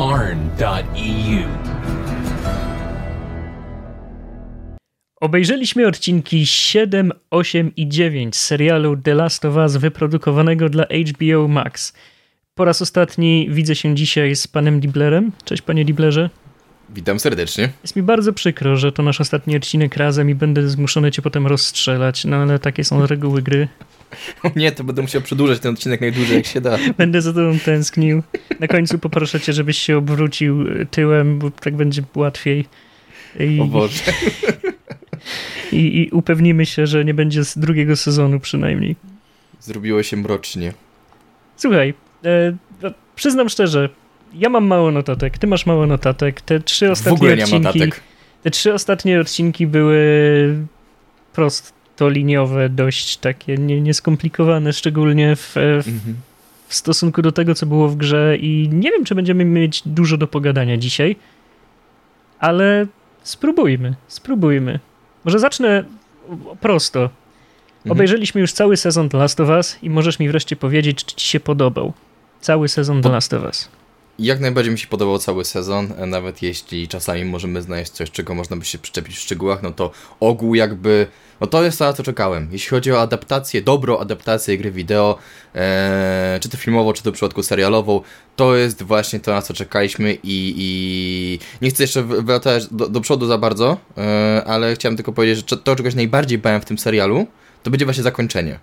arn.eu. Obejrzeliśmy odcinki 7, 8 i 9 serialu The Last of Us wyprodukowanego dla HBO Max. Po raz ostatni widzę się dzisiaj z panem Diblerem. Cześć panie Diblerze. Witam serdecznie. Jest mi bardzo przykro, że to nasz ostatni odcinek razem i będę zmuszony cię potem rozstrzelać, no ale takie są reguły gry. Nie, to będę musiał przedłużać ten odcinek najdłużej jak się da. Będę za tobą tęsknił. Na końcu poproszę cię, żebyś się obrócił tyłem, bo tak będzie łatwiej. I, o Boże. I, I upewnimy się, że nie będzie z drugiego sezonu przynajmniej. Zrobiło się mrocznie. Słuchaj, e, no, przyznam szczerze, ja mam mało notatek, ty masz mało notatek. Te trzy ostatnie odcinki. Te trzy ostatnie odcinki były prostoliniowe, dość takie nie, nieskomplikowane, szczególnie w, w, mhm. w stosunku do tego, co było w grze i nie wiem, czy będziemy mieć dużo do pogadania dzisiaj, ale spróbujmy, spróbujmy. Może zacznę prosto. Mhm. Obejrzeliśmy już cały sezon The Last of Us i możesz mi wreszcie powiedzieć, czy ci się podobał cały sezon The Last of Us. Jak najbardziej mi się podobał cały sezon, e, nawet jeśli czasami możemy znaleźć coś, czego można by się przyczepić w szczegółach, no to ogół jakby, no to jest to, na co czekałem. Jeśli chodzi o adaptację, dobrą adaptację gry wideo, e, czy to filmowo, czy to w przypadku serialową, to jest właśnie to, na co czekaliśmy i, i nie chcę jeszcze wracać do, do przodu za bardzo, e, ale chciałem tylko powiedzieć, że to, czegoś najbardziej bałem w tym serialu, to będzie właśnie zakończenie.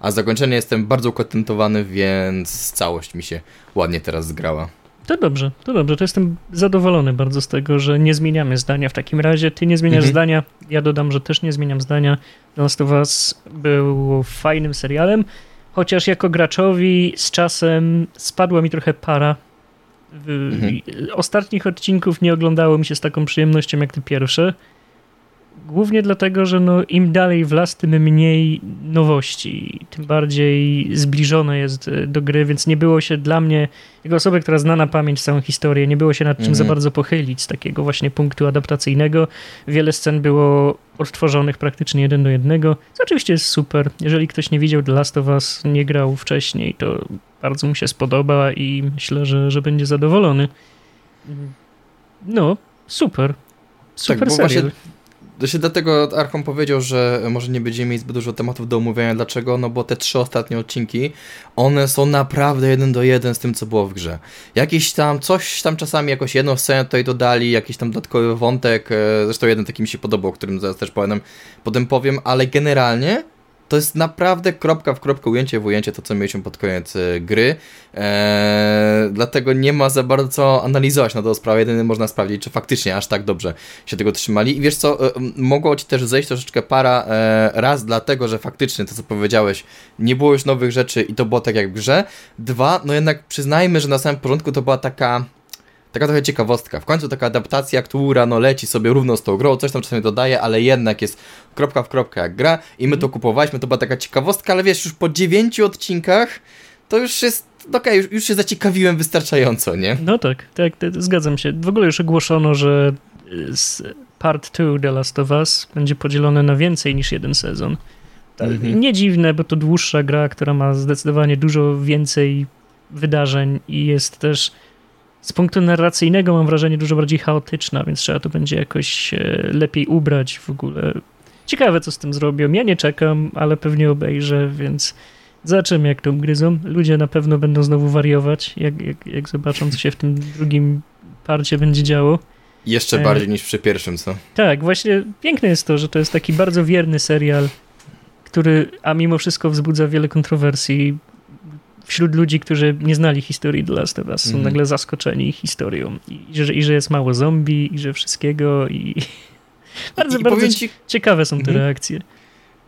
A zakończenie jestem bardzo ukontentowany, więc całość mi się ładnie teraz zgrała. To dobrze, to dobrze. To jestem zadowolony bardzo z tego, że nie zmieniamy zdania w takim razie. Ty nie zmieniasz mhm. zdania, ja dodam, że też nie zmieniam zdania. The Last of Us był fajnym serialem, chociaż jako graczowi z czasem spadła mi trochę para. Mhm. Ostatnich odcinków nie oglądało mi się z taką przyjemnością jak te pierwsze. Głównie dlatego, że no, im dalej w las, tym mniej nowości, tym bardziej zbliżone jest e, do gry, więc nie było się dla mnie, jako osoby, która zna na pamięć całą historię, nie było się nad czym mm -hmm. za bardzo pochylić z takiego właśnie punktu adaptacyjnego. Wiele scen było odtworzonych praktycznie jeden do jednego, co oczywiście jest super. Jeżeli ktoś nie widział The Last of Us, nie grał wcześniej, to bardzo mu się spodoba i myślę, że, że będzie zadowolony. No, super. Super tak, serial. Właśnie to się dlatego Archon powiedział, że może nie będziemy mieć zbyt dużo tematów do omówienia. Dlaczego? No bo te trzy ostatnie odcinki, one są naprawdę jeden do jeden z tym, co było w grze. Jakiś tam, coś tam czasami, jakoś jedną scenę tutaj dodali, jakiś tam dodatkowy wątek, e, zresztą jeden taki mi się podobał, o którym zaraz też powiem, potem powiem, ale generalnie to jest naprawdę kropka w kropkę, ujęcie w ujęcie to, co mieliśmy pod koniec e, gry. Eee, dlatego nie ma za bardzo co analizować na to sprawę. Jedynie można sprawdzić, czy faktycznie aż tak dobrze się tego trzymali. I wiesz co, e, mogło ci też zejść troszeczkę para e, raz, dlatego, że faktycznie to, co powiedziałeś, nie było już nowych rzeczy i to było tak jak w grze. Dwa, no jednak przyznajmy, że na samym początku to była taka taka trochę ciekawostka. W końcu taka adaptacja, która no leci sobie równo z tą grą, coś tam czasami dodaje, ale jednak jest kropka w kropkę jak gra i my to kupowaliśmy, to była taka ciekawostka, ale wiesz, już po dziewięciu odcinkach to już jest okej, okay, już, już się zaciekawiłem wystarczająco, nie? No tak, tak, zgadzam się. W ogóle już ogłoszono, że part 2 The Last of Us będzie podzielone na więcej niż jeden sezon. Tak, mhm. Nie dziwne, bo to dłuższa gra, która ma zdecydowanie dużo więcej wydarzeń i jest też z punktu narracyjnego mam wrażenie dużo bardziej chaotyczna, więc trzeba to będzie jakoś e, lepiej ubrać w ogóle. Ciekawe, co z tym zrobią. Ja nie czekam, ale pewnie obejrzę, więc zobaczymy, jak to gryzą. Ludzie na pewno będą znowu wariować, jak, jak, jak zobaczą, co się w tym drugim parcie będzie działo. Jeszcze e... bardziej niż przy pierwszym, co? Tak, właśnie piękne jest to, że to jest taki bardzo wierny serial, który, a mimo wszystko wzbudza wiele kontrowersji wśród ludzi, którzy nie znali historii The Last of Us, są mm. nagle zaskoczeni historią I, że, i że jest mało zombie i że wszystkiego i bardzo, I, bardzo ci... ciekawe są te mm. reakcje.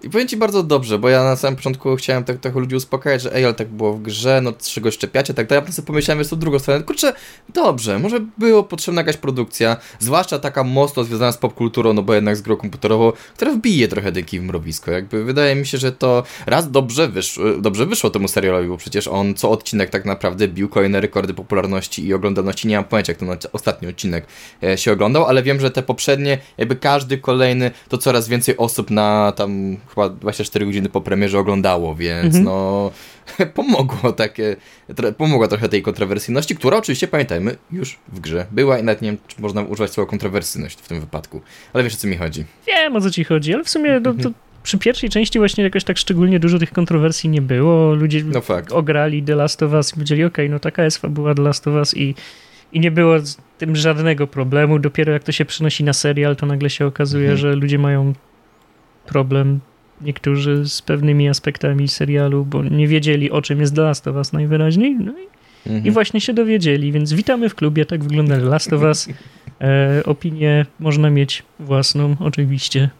I powiem ci bardzo dobrze, bo ja na samym początku chciałem tak trochę ludzi uspokajać, że ej, ale tak było w grze, no czego szczepiacie, tak dalej. Ja sobie pomyślałem, że to drugą stronę. Kurczę, dobrze, może było potrzebna jakaś produkcja, zwłaszcza taka mocno związana z popkulturą, no bo jednak z grą komputerową, która wbije trochę dyki w mrowisko. Jakby wydaje mi się, że to raz dobrze wyszło, dobrze wyszło temu serialowi, bo przecież on co odcinek tak naprawdę bił kolejne rekordy popularności i oglądalności. Nie mam pojęcia, jak ten ostatni odcinek e, się oglądał, ale wiem, że te poprzednie, jakby każdy kolejny, to coraz więcej osób na tam chyba 24 godziny po premierze oglądało, więc mhm. no pomogło takie, pomogła trochę tej kontrowersyjności, która oczywiście, pamiętajmy, już w grze była i nawet nie wiem, czy można używać słowa kontrowersyjność w tym wypadku, ale wiesz o co mi chodzi. Wiem o co ci chodzi, ale w sumie no, to przy pierwszej części właśnie jakoś tak szczególnie dużo tych kontrowersji nie było. Ludzie no ograli The Last of Us i powiedzieli, okej, okay, no taka jest fabuła The Last of Us i, i nie było z tym żadnego problemu. Dopiero jak to się przenosi na serial, to nagle się okazuje, mhm. że ludzie mają problem niektórzy z pewnymi aspektami serialu, bo nie wiedzieli o czym jest The Last of Us najwyraźniej. No i, mhm. i właśnie się dowiedzieli, więc witamy w klubie, tak wygląda The Last of Us. E, opinię można mieć własną, oczywiście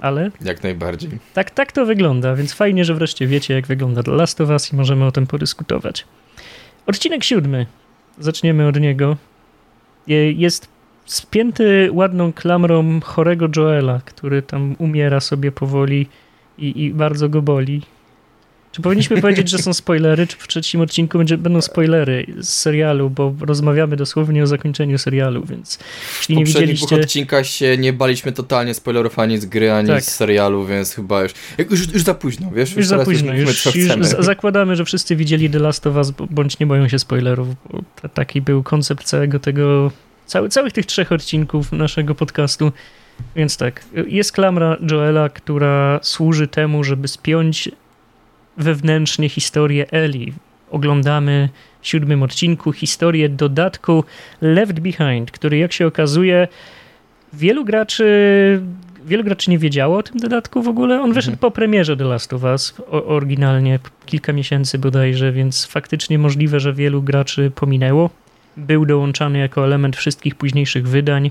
ale... Jak najbardziej. Tak, tak to wygląda, więc fajnie, że wreszcie wiecie, jak wygląda The Last of Us i możemy o tym podyskutować. Odcinek siódmy. Zaczniemy od niego. Jest spięty ładną klamrą chorego Joela, który tam umiera sobie powoli i, i bardzo go boli. Czy powinniśmy powiedzieć, że są spoilery, czy w trzecim odcinku będzie, będą spoilery z serialu, bo rozmawiamy dosłownie o zakończeniu serialu, więc jeśli nie widzieliście... W odcinkach się nie baliśmy totalnie spoilerów ani z gry, ani tak. z serialu, więc chyba już, już, już za późno, wiesz? Już, już za późno, już, już, już zakładamy, że wszyscy widzieli The Last of Us, bądź nie boją się spoilerów, bo taki był koncept całego tego, cały, całych tych trzech odcinków naszego podcastu. Więc tak, jest klamra Joela, która służy temu, żeby spiąć wewnętrznie historię Eli. Oglądamy w siódmym odcinku historię dodatku Left Behind, który jak się okazuje wielu graczy wielu graczy nie wiedziało o tym dodatku w ogóle. On wyszedł mhm. po premierze The Last of Us, oryginalnie kilka miesięcy bodajże, więc faktycznie możliwe, że wielu graczy pominęło. Był dołączany jako element wszystkich późniejszych wydań.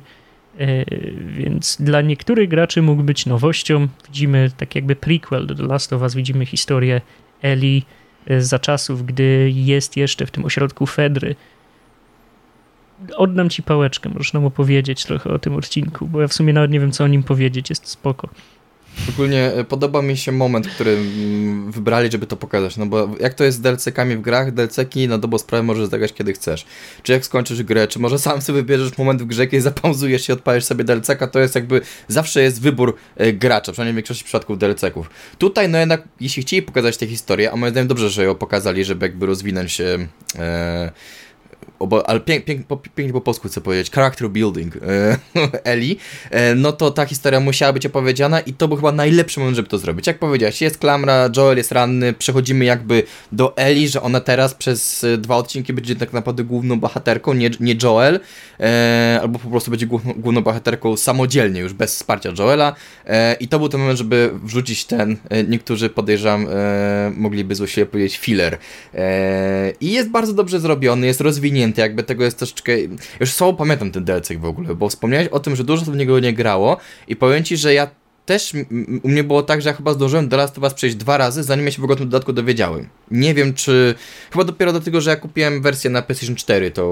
E, więc dla niektórych graczy mógł być nowością. Widzimy tak jakby prequel do The Last of Us, widzimy historię Eli e, za czasów, gdy jest jeszcze w tym ośrodku Fedry. Oddam ci pałeczkę, możesz nam opowiedzieć trochę o tym odcinku, bo ja w sumie nawet nie wiem, co o nim powiedzieć, jest spoko. Ogólnie e, podoba mi się moment, który mm, wybrali, żeby to pokazać, no bo jak to jest z DLC-kami w grach, DLC-ki na dobrą sprawę możesz zagrać kiedy chcesz. Czy jak skończysz grę, czy może sam sobie wybierzesz moment w grze, kiedy zapauzujesz się, odpalisz sobie DLC-ka, to jest jakby, zawsze jest wybór e, gracza, przynajmniej w większości przypadków DLC-ków. Tutaj no jednak, jeśli chcieli pokazać tę historię, a moim zdaniem dobrze, że ją pokazali, żeby jakby rozwinąć się... E, obo, ale pięk, pięk, po, pięknie po polsku chcę powiedzieć, character building e, Eli, e, no to ta historia musiała być opowiedziana i to był chyba najlepszy moment, żeby to zrobić. Jak powiedziałeś, jest klamra, Joel jest ranny, przechodzimy jakby do Eli, że ona teraz przez e, dwa odcinki będzie tak naprawdę główną bohaterką, nie, nie Joel, albo po prostu będzie główną, główną bohaterką samodzielnie, już bez wsparcia Joela i to był ten moment, żeby wrzucić ten, niektórzy podejrzewam, mogliby złośliwie powiedzieć filler. I jest bardzo dobrze zrobiony, jest rozwinięty, jakby tego jest troszeczkę... Już słabo pamiętam ten DLC w ogóle, bo wspomniałeś o tym, że dużo osób w niego nie grało i powiem Ci, że ja też u mnie było tak, że ja chyba zdążyłem do Last of Us przejść dwa razy, zanim ja się w ogóle o tym dodatku dowiedziałem. Nie wiem, czy... Chyba dopiero dlatego, że ja kupiłem wersję na PlayStation 4, to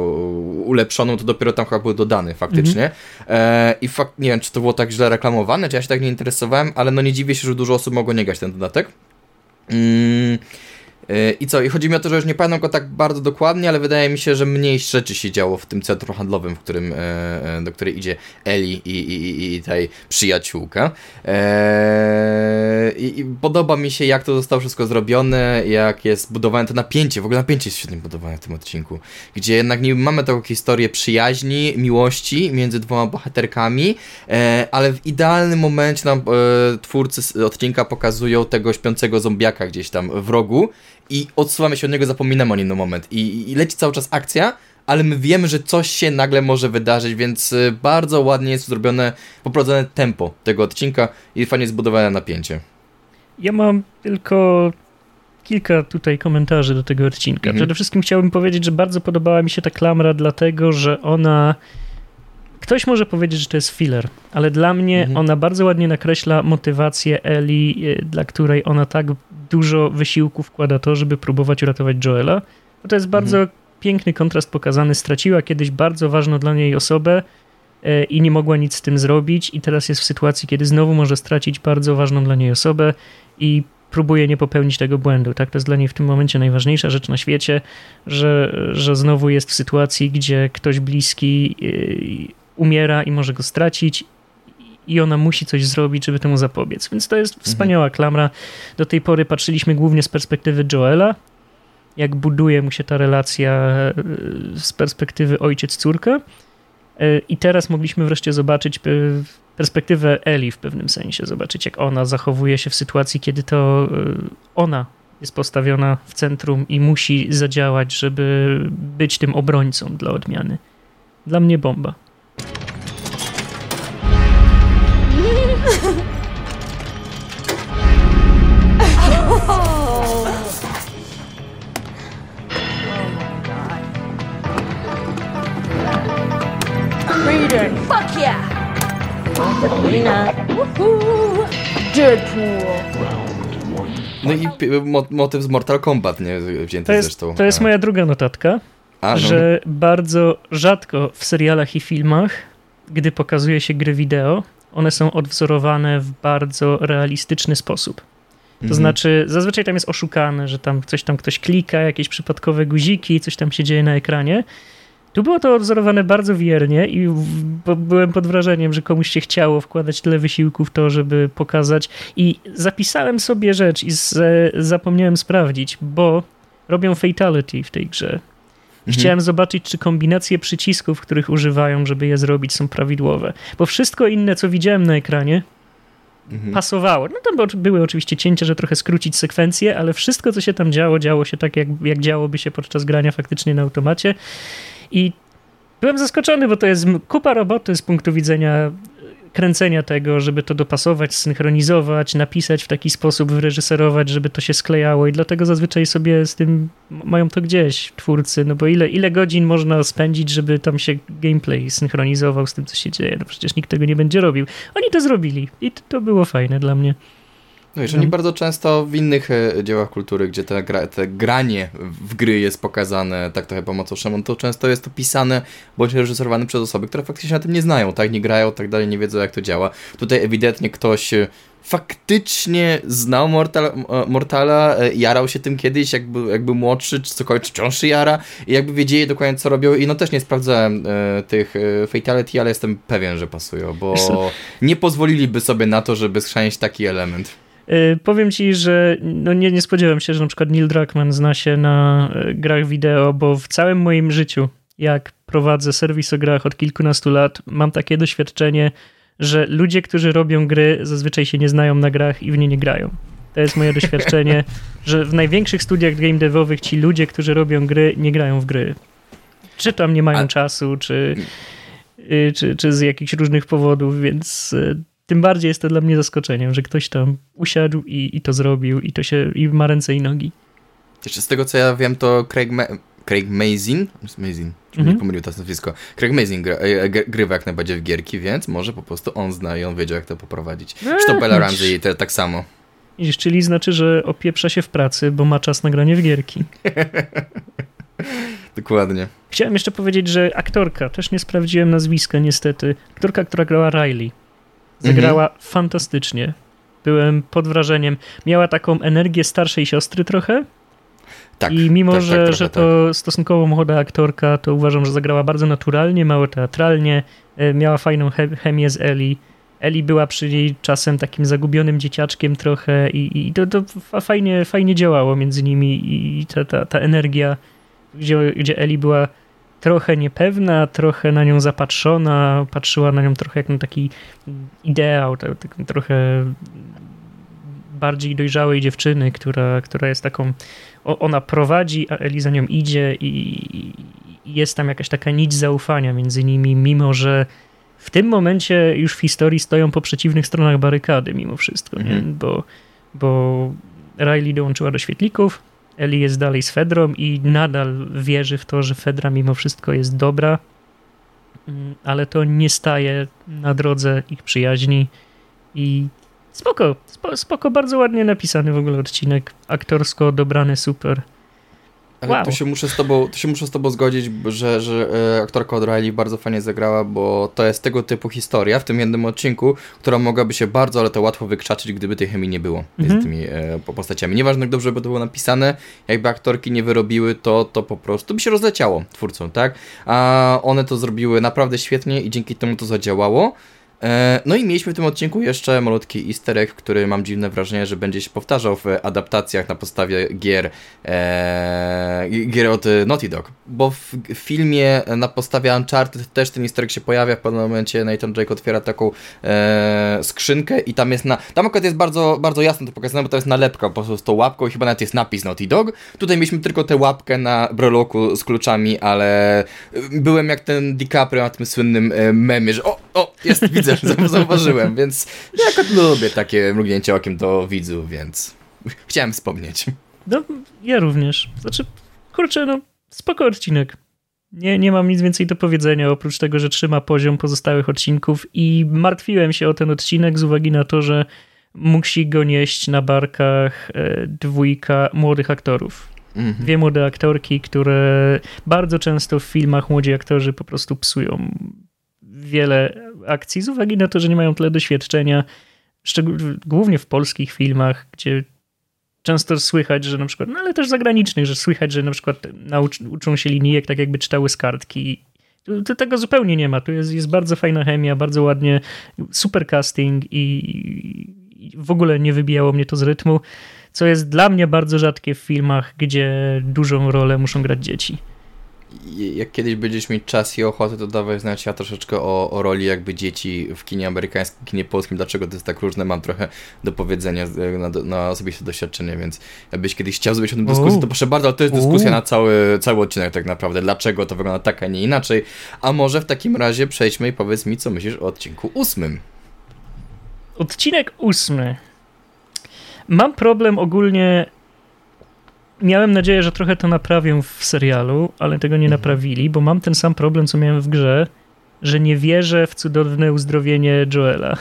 ulepszoną, to dopiero tam chyba były dodane faktycznie. Mm -hmm. e, I fakt, nie wiem, czy to było tak źle reklamowane, czy ja się tak nie interesowałem, ale no nie dziwię się, że dużo osób mogło nie grać ten dodatek. Mm. I co? I chodzi mi o to, że już nie pamiętam go tak bardzo dokładnie, ale wydaje mi się, że mniej rzeczy się działo w tym centrum handlowym, w którym, e, e, do której idzie Eli i, i, i, i tej przyjaciółka. E, I, I, podoba mi się, jak to zostało wszystko zrobione, jak jest budowane to napięcie. W ogóle napięcie jest świetnie budowane w tym odcinku, gdzie jednak nie mamy taką historię przyjaźni, miłości między dwoma bohaterkami, ale w idealnym momencie nam twórcy odcinka pokazują tego śpiącego zombiaka gdzieś tam w rogu i odsuwamy się od niego, zapominamy o nim na moment. I, I leci cały czas akcja, ale my wiemy, że coś się nagle może wydarzyć, więc y, bardzo ładnie jest zrobione, poprowadzone tempo tego odcinka i fajnie zbudowane napięcie. Ja mam tylko kilka tutaj komentarzy do tego odcinka. Mhm. Przede wszystkim chciałbym powiedzieć, że bardzo podobała mi się ta klamra, dlatego że ona Ktoś może powiedzieć, że to jest filler, ale dla mnie mhm. ona bardzo ładnie nakreśla motywację Eli, y, dla której ona tak dużo wysiłku wkłada to, żeby próbować uratować Joela. Bo to jest bardzo mhm. piękny kontrast pokazany. Straciła kiedyś bardzo ważną dla niej osobę y, i nie mogła nic z tym zrobić, i teraz jest w sytuacji, kiedy znowu może stracić bardzo ważną dla niej osobę i próbuje nie popełnić tego błędu. Tak? To jest dla niej w tym momencie najważniejsza rzecz na świecie, że, że znowu jest w sytuacji, gdzie ktoś bliski y, umiera i może go stracić i ona musi coś zrobić, żeby temu zapobiec. Więc to jest mhm. wspaniała klamra. Do tej pory patrzyliśmy głównie z perspektywy Joela, jak buduje mu się ta relacja e, z perspektywy ojciec-córka. E, I teraz mogliśmy wreszcie zobaczyć perspektywę Eli w pewnym sensie, zobaczyć jak ona zachowuje się w sytuacji, kiedy to ona jest postawiona w centrum i musi zadziałać, żeby być tym obrońcą dla odmiany. Dla mnie bomba. No i motyw z Mortal Kombat, nie? Wzięty to jest, zresztą. To jest moja druga notatka, A, no. że bardzo rzadko w serialach i filmach, gdy pokazuje się gry wideo, one są odwzorowane w bardzo realistyczny sposób. To mhm. znaczy, zazwyczaj tam jest oszukane, że tam coś tam ktoś klika, jakieś przypadkowe guziki, coś tam się dzieje na ekranie. Tu było to odwzorowane bardzo wiernie i byłem pod wrażeniem, że komuś się chciało wkładać tyle wysiłku w to, żeby pokazać. I zapisałem sobie rzecz i zapomniałem sprawdzić, bo robią fatality w tej grze. Mhm. Chciałem zobaczyć, czy kombinacje przycisków, których używają, żeby je zrobić, są prawidłowe. Bo wszystko inne, co widziałem na ekranie, mhm. pasowało. No to były oczywiście cięcia, że trochę skrócić sekwencję, ale wszystko, co się tam działo, działo się tak, jak, jak działoby się podczas grania faktycznie na automacie. I byłem zaskoczony, bo to jest kupa roboty z punktu widzenia kręcenia tego, żeby to dopasować, synchronizować, napisać w taki sposób, wyreżyserować, żeby to się sklejało i dlatego zazwyczaj sobie z tym mają to gdzieś twórcy, no bo ile, ile godzin można spędzić, żeby tam się gameplay synchronizował z tym, co się dzieje, no przecież nikt tego nie będzie robił. Oni to zrobili i to było fajne dla mnie. No że oni bardzo często w innych e, dziełach kultury, gdzie te, gra, te granie w gry jest pokazane tak trochę pomocą Szymon, to często jest to pisane bądź reżyserowane przez osoby, które faktycznie na tym nie znają, tak, nie grają, tak dalej, nie wiedzą jak to działa. Tutaj ewidentnie ktoś e, faktycznie znał Mortal, e, Mortala, jarał się tym kiedyś, jakby, jakby młodszy, czy cokolwiek, czy wciąż jara i jakby wiedzieli dokładnie co robią i no też nie sprawdzałem e, tych e, Fatality, ale jestem pewien, że pasują, bo nie pozwoliliby sobie na to, żeby schrzanić taki element. Y, powiem ci, że no nie, nie spodziewam się, że na przykład Neil Druckmann zna się na y, grach wideo, bo w całym moim życiu, jak prowadzę serwis o grach od kilkunastu lat, mam takie doświadczenie, że ludzie, którzy robią gry, zazwyczaj się nie znają na grach i w nie nie grają. To jest moje doświadczenie, że w największych studiach game devowych ci ludzie, którzy robią gry, nie grają w gry. Czy tam nie mają A... czasu, czy, y, czy, czy z jakichś różnych powodów, więc tym bardziej jest to dla mnie zaskoczeniem, że ktoś tam usiadł i, i to zrobił i to się i ma ręce i nogi. Jeszcze z tego co ja wiem, to Craig, Ma Craig Mazin, Mazin, mhm. nie pomylił to nazwisko, Craig Mazin gry, e, grywa jak najbardziej w gierki, więc może po prostu on zna i on wiedział jak to poprowadzić. Zresztą Bella Ramsey te, tak samo. Iż, czyli znaczy, że opieprza się w pracy, bo ma czas na granie w gierki. Dokładnie. Chciałem jeszcze powiedzieć, że aktorka, też nie sprawdziłem nazwiska niestety, aktorka, która grała Riley, Zagrała mhm. fantastycznie. Byłem pod wrażeniem. Miała taką energię starszej siostry trochę. Tak, I mimo, tak, że, tak, że to tak. stosunkowo młoda aktorka, to uważam, że zagrała bardzo naturalnie, mało teatralnie. E, miała fajną chemię z Eli. Eli była przy niej czasem takim zagubionym dzieciaczkiem trochę i, i to, to fajnie, fajnie działało między nimi i ta, ta, ta energia, gdzie, gdzie Eli była trochę niepewna, trochę na nią zapatrzona, patrzyła na nią trochę jak na taki ideał, tak, tak, trochę bardziej dojrzałej dziewczyny, która, która jest taką, ona prowadzi, a Eli za nią idzie i, jest tam jakaś taka nić zaufania między nimi, mimo że w tym momencie już w historii stoją po przeciwnych stronach barykady mimo wszystko, mhm. bo, bo Riley dołączyła do świetlików, Eli jest dalej z Fedrą i nadal wierzy w to, że Fedra mimo wszystko jest dobra, mm, ale to nie staje na drodze ich przyjaźni i spoko, spoko, bardzo ładnie napisany w ogóle odcinek, aktorsko dobrany super. Ale wow. to, się muszę z tobą, to się muszę z tobą zgodzić, że, że e, aktorka od Riley bardzo fajnie zagrała, bo to jest tego typu historia w tym jednym odcinku, która mogłaby się bardzo, ale to łatwo wykrzaczyć, gdyby tej chemii nie było mhm. z tymi e, postaciami. Nieważne jak dobrze by to było napisane, jakby aktorki nie wyrobiły, to, to po prostu by się rozleciało twórcom, tak? A one to zrobiły naprawdę świetnie i dzięki temu to zadziałało. E, no i mieliśmy w tym odcinku jeszcze malutki easter egg, który mam dziwne wrażenie, że będzie się powtarzał w adaptacjach na podstawie gier, e, gier od Naughty Dog. Bo w filmie na podstawie Uncharted też ten easter egg się pojawia. W pewnym momencie Nathan Drake otwiera taką e, skrzynkę i tam jest na... Tam akurat jest bardzo, bardzo jasno to pokazane, bo to jest nalepka po prostu z tą łapką i chyba nawet jest napis Naughty Dog. Tutaj mieliśmy tylko tę łapkę na broloku z kluczami, ale byłem jak ten DiCaprio na tym słynnym e, memie, że o, o, jest, widzę zauważyłem, więc ja lubię takie mrugnięcie okiem do widzów, więc chciałem wspomnieć. No, ja również. Znaczy, kurczę, no, spoko odcinek. Nie, nie mam nic więcej do powiedzenia, oprócz tego, że trzyma poziom pozostałych odcinków i martwiłem się o ten odcinek z uwagi na to, że musi go nieść na barkach e, dwójka młodych aktorów. Mhm. Dwie młode aktorki, które bardzo często w filmach młodzi aktorzy po prostu psują wiele akcji z uwagi na to, że nie mają tyle doświadczenia, głównie w polskich filmach, gdzie często słychać, że na przykład, no ale też zagranicznych, że słychać, że na przykład uczą się linijek tak jakby czytały z kartki. Tu tego zupełnie nie ma. Tu jest, jest bardzo fajna chemia, bardzo ładnie, super casting i, i w ogóle nie wybijało mnie to z rytmu, co jest dla mnie bardzo rzadkie w filmach, gdzie dużą rolę muszą grać dzieci jak kiedyś będziesz mieć czas i ochotę, to dawaj znać ja troszeczkę o, o roli jakby dzieci w kinie amerykańskim, kinie polskim, dlaczego to jest tak różne, mam trochę do powiedzenia na, na osobiste doświadczenie, więc jakbyś kiedyś chciał zrobić o tym dyskusję, to proszę bardzo, ale to jest dyskusja na cały, cały odcinek tak naprawdę, dlaczego to wygląda tak, a nie inaczej, a może w takim razie przejdźmy i powiedz mi, co myślisz o odcinku ósmym. Odcinek ósmy. Mam problem ogólnie miałem nadzieję, że trochę to naprawię w serialu, ale tego nie mhm. naprawili, bo mam ten sam problem, co miałem w grze, że nie wierzę w cudowne uzdrowienie Joela.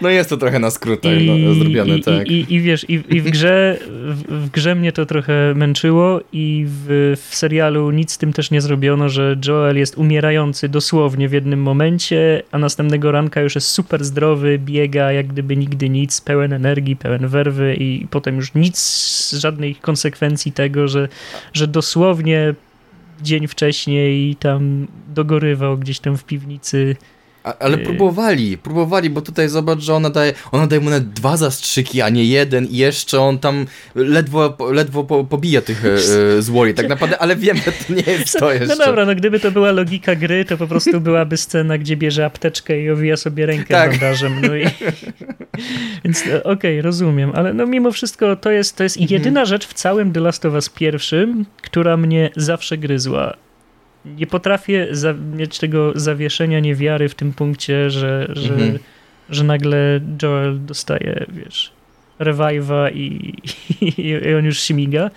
No jest to trochę na skrót I, no, zrobione, i, tak. I, i, i wiesz, i, i w, grze, w, w, grze mnie to trochę męczyło i w, w serialu nic z tym też nie zrobiono, że Joel jest umierający dosłownie w jednym momencie, a następnego ranka już jest super zdrowy, biega jak gdyby nigdy nic, pełen energii, pełen werwy i potem już nic, żadnych konsekwencji tego, że, że dosłownie dzień wcześniej tam dogorywał gdzieś tam w piwnicy a, ale y- próbowali, próbowali, bo tutaj zobacz, że ona daje, ona daje mu nawet dwa zastrzyki, a nie jeden i jeszcze on tam ledwo, ledwo po, pobija tych e, z Wally, tak naprawdę, ale wiem, że to nie jest to no jeszcze. No dobra, no gdyby to była logika gry, to po prostu byłaby scena, gdzie bierze apteczkę i owija sobie rękę tak. bandażem, no i... Więc e, okej, okay, rozumiem, ale no mimo wszystko to jest, to jest mhm. jedyna rzecz w całym The Last of Us pierwszym, która mnie zawsze gryzła nie potrafię mieć tego zawieszenia niewiary w tym punkcie, że, że, mhm. że nagle Joel dostaje, wiesz, revive'a i, i, i, on już śmiga.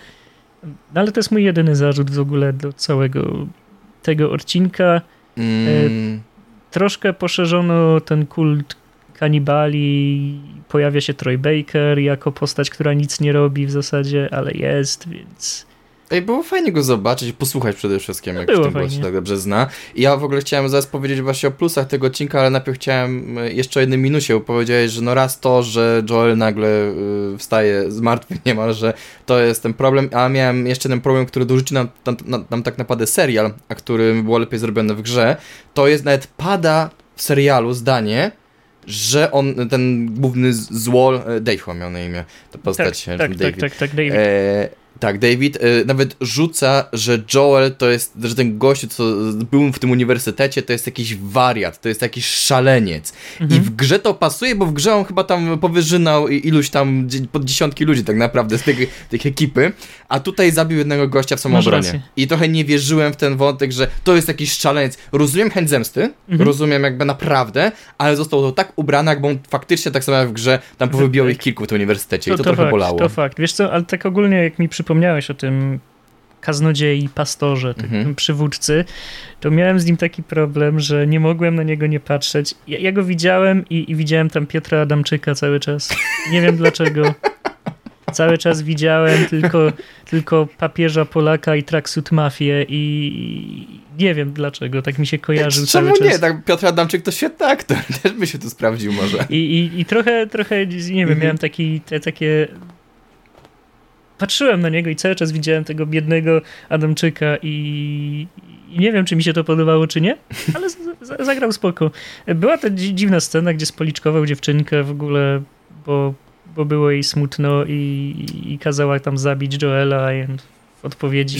No, ale to jest mój jedyny zarzut w ogóle do całego tego odcinka. Mm. troszkę poszerzono ten kult kanibali. Pojawia się Troy Baker jako postać, która nic nie robi w zasadzie, ale jest, więc Ej, było fajnie go zobaczyć, posłuchać przede wszystkim, jak było w tym tak dobrze zna. I ja w ogóle chciałem zaraz powiedzieć właśnie o plusach tego odcinka, ale najpierw chciałem e, jeszcze o jednym minusie, bo powiedziałeś, że no raz to, że Joel nagle y, wstaje z martwy niemalże, to jest ten problem, a miałem jeszcze jeden problem, który dorzuci nam, nam, nam tak naprawdę serial, a który było lepiej zrobione w grze, to jest nawet pada w serialu zdanie, że on, ten główny złol, e, Dave miał na imię, to postać, tak, tak, David. Tak, tak, tak, David. E, tak, David y, nawet rzuca, że Joel to jest, że ten gość, co był w tym uniwersytecie, to jest jakiś wariat, to jest jakiś szaleniec. Mhm. I w grze to pasuje, bo w grze on chyba tam powyżynał iluś tam pod dziesiątki ludzi tak naprawdę z tej, tej ekipy, a tutaj zabił jednego gościa w samoobronie. I trochę nie wierzyłem w ten wątek, że to jest jakiś szaleniec. Rozumiem chęć zemsty, mhm. rozumiem jakby naprawdę, ale został to tak ubrany, jakby on faktycznie tak samo jak w grze tam powybijał ich kilku w tym uniwersytecie to, i to, to trochę fakt, bolało. To fakt. Wiesz co, ale tak ogólnie jak mi przypomina wspomniałeś o tym kaznodziei, pastorze, tym mhm. przywódcy, to miałem z nim taki problem, że nie mogłem na niego nie patrzeć. Ja, ja go widziałem i, i, widziałem tam Piotra Adamczyka cały czas. Nie wiem dlaczego. Cały czas widziałem tylko, tylko papieża Polaka i traksut mafię i nie wiem dlaczego, tak mi się kojarzył Czemu cały czas. nie? Tak, Piotr Adamczyk to świetny aktor, też by się tu sprawdził może. I, i, i trochę, trochę, nie wiem, mhm. miałem taki, te, takie patrzyłem na niego i cały czas widziałem tego biednego Adamczyka i, i nie wiem, czy mi się to podobało, czy nie, ale zagrał spoko. Była ta dziwna scena, gdzie spoliczkował dziewczynkę w ogóle, bo, bo było jej smutno i, i kazała tam zabić Joela i w odpowiedzi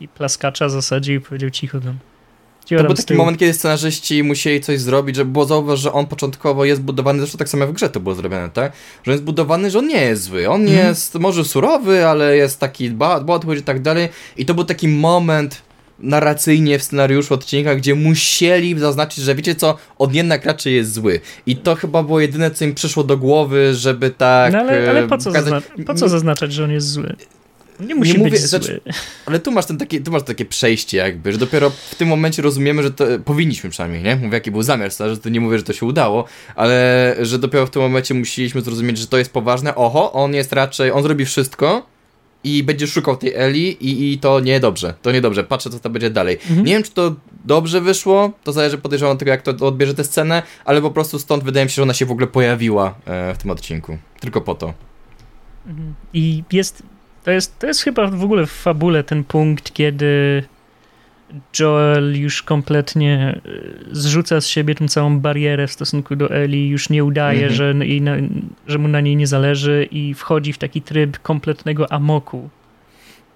i plaskacza zasadził i powiedział cicho tam. To był taki moment, kiedy scenarzyści musieli coś zrobić, żeby było zauważyć, że on początkowo jest budowany, zresztą tak samo jak w grze to było zrobione, tak? Że jest budowany, że on nie jest zły. On mm. jest może surowy, ale jest taki dba o i tak dalej. I to był taki moment narracyjnie w scenariuszu odcinka, gdzie musieli zaznaczyć, że wiecie co, on jednak raczej jest zły. I to chyba było jedyne, co im przyszło do głowy, żeby tak... No ale, ale po, co pokazać... po co zaznaczać, że on jest zły? Nie musi nie mówię, być znaczy, Ale tu masz, ten taki, tu masz takie przejście jakby, że dopiero w tym momencie rozumiemy, że to, powinniśmy przynajmniej, nie? Mówię, jaki był zamiar, że to nie mówię, że to się udało, ale że dopiero w tym momencie musieliśmy zrozumieć, że to jest poważne. Oho, on jest raczej, on zrobi wszystko, i będzie szukał tej Eli i, i to niedobrze, to niedobrze, patrzę co to będzie dalej. Mhm. Nie wiem, czy to dobrze wyszło, to zależy podejrzewam od tego, jak to odbierze tę scenę, ale po prostu stąd wydaje mi się, że ona się w ogóle pojawiła e, w tym odcinku. Tylko po to. Mhm. I jest, to jest, to jest chyba w ogóle w fabule ten punkt, kiedy Joel już kompletnie e, zrzuca z siebie tą całą barierę w stosunku do Eli, już nie udaje, że, na, że mu na niej nie zależy i wchodzi w taki tryb kompletnego amoku,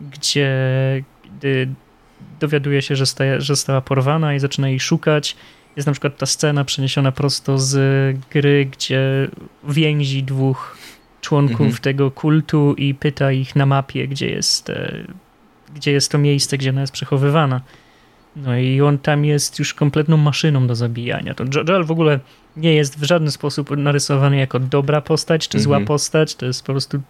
gdzie dowiaduje się, że, staje, że została porwana i zaczyna jej szukać. Jest na przykład ta scena przeniesiona prosto z gry, gdzie więzi dwóch członków mhm. tego kultu i pyta ich na mapie, gdzie jest, e, gdzie jest to miejsce, gdzie ona jest przechowywana. No i on tam jest już kompletną maszyną do zabijania. To Joel w ogóle nie jest w żaden sposób narysowany jako dobra postać czy zła -hmm. postać. To jest po prostu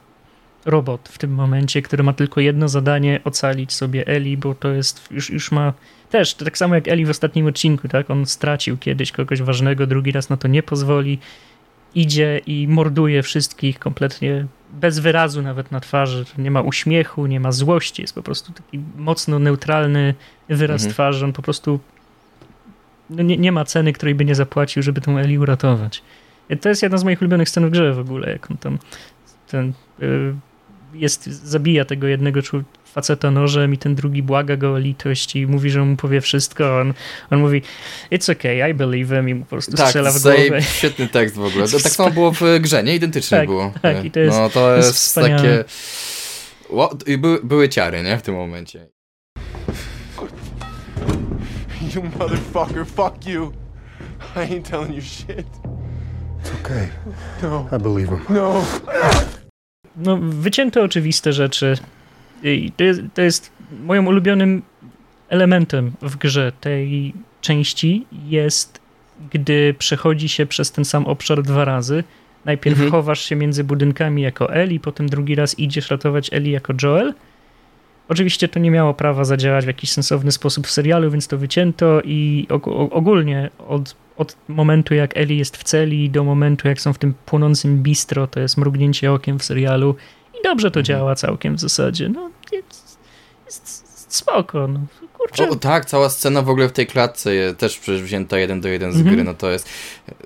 robot w tym momencie, który ma tylko jedno zadanie ocalić sobie Eli, bo to jest, już, już ma też, tak samo jak Eli w ostatnim odcinku, tak? On stracił kiedyś kogoś ważnego, drugi raz na to nie pozwoli idzie i morduje wszystkich kompletnie bez wyrazu nawet na twarzy. Nie ma uśmiechu, nie ma złości, jest po prostu taki mocno neutralny wyraz mhm. twarzy. On po prostu no nie, nie ma ceny, której by nie zapłacił, żeby tą Eli uratować. To jest jedna z moich ulubionych scen w grze w ogóle, jak on tam ten, y, jest, zabija tego jednego faceta nożem i ten drugi błaga go o litość i mówi, że mu powie wszystko. On, on mówi, it's okay, I believe him i mu po prostu tak, strzela w głowę. świetny tekst w ogóle. Tak samo było w grze, nie? Identycznie tak, było. Tak, i to jest No to jest, jest takie... I były, były ciary, nie? W tym momencie. You motherfucker, fuck you. I ain't telling you shit. It's okay. No. I believe him. No. No, wycięte oczywiste rzeczy. I to jest, to jest moim ulubionym elementem w grze tej części jest, gdy przechodzi się przez ten sam obszar dwa razy. Najpierw mhm. chowasz się między budynkami jako Eli, potem drugi raz idziesz ratować Eli jako Joel. Oczywiście to nie miało prawa zadziałać w jakiś sensowny sposób w serialu, więc to wycięto i ogólnie od, od momentu jak Eli jest w celi do momentu jak są w tym płonącym bistro, to jest mrugnięcie okiem w serialu i dobrze to mhm. działa całkiem w zasadzie. No, jest, jest spoko. No. Kurczę. O, tak, cała scena w ogóle w tej klatce jest też przecież wzięta jeden do jeden z mhm. gry, no to jest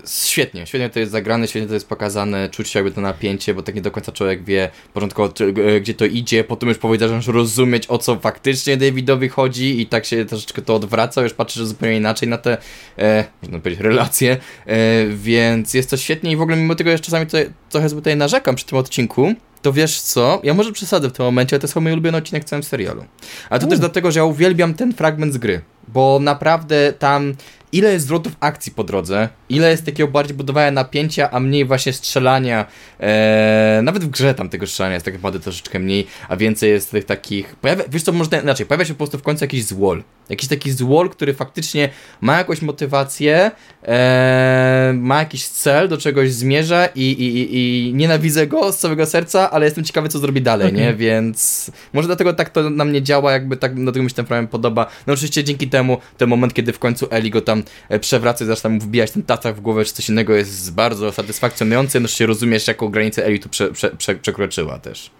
świetnie, świetnie to jest zagrane, świetnie to jest pokazane, czuć się jakby to napięcie, bo tak nie do końca człowiek wie początkowo gdzie to idzie, potem już powiedziałeś, że rozumieć o co faktycznie Davidowi chodzi i tak się troszeczkę to odwraca, już patrzysz zupełnie inaczej na te, e, można powiedzieć, relacje, e, więc jest to świetnie i w ogóle mimo tego jeszcze czasami tutaj, trochę tutaj narzekam przy tym odcinku, to wiesz co, ja może przesadzę w tym momencie, ale to jest mój ulubiony odcinek w całym serialu. Ale to U. też dlatego, że ja uwielbiam ten fragment z gry, bo naprawdę tam ile jest zwrotów akcji po drodze, ile jest takiego bardziej budowania napięcia, a mniej właśnie strzelania. Eee, nawet w grze tam tego strzelania jest tak naprawdę troszeczkę mniej, a więcej jest tych takich. Pojawia, wiesz co, może inaczej, pojawia się po prostu w końcu jakiś złol. Jakiś taki złol, który faktycznie ma jakąś motywację, eee, ma jakiś cel, do czegoś zmierza i, i, i, nienawidzę go z całego serca, ale jestem ciekawy, co zrobi dalej, okay. nie? Więc może dlatego tak to na mnie działa, jakby tak, dlatego mi się ten fragment podoba. No oczywiście dzięki temu, ten moment, kiedy w końcu Eli go tam e, przewraca i zaczyna mu wbijać ten tacach w głowę, czy coś innego jest bardzo satysfakcjonujące, no się rozumiesz, jaką granicę Eli tu prze, prze, prze, przekroczyła też.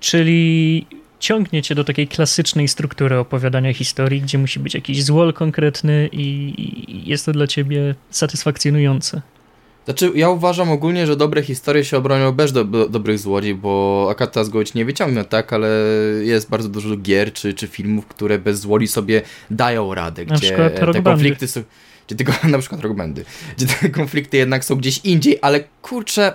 Czyli ciągnie cię do takiej klasycznej struktury opowiadania historii, gdzie musi być jakiś złol konkretny i jest to dla ciebie satysfakcjonujące. Znaczy, ja uważam ogólnie, że dobre historie się obronią bez do, do, dobrych złodziej, bo Akata zgodzić nie wyciągnę, tak, ale jest bardzo dużo gier czy, czy filmów, które bez złoli sobie dają radę, Na gdzie przykład te konflikty są... Gdzie tylko, na przykład Rockbandy, gdzie te konflikty jednak są gdzieś indziej, ale kurczę,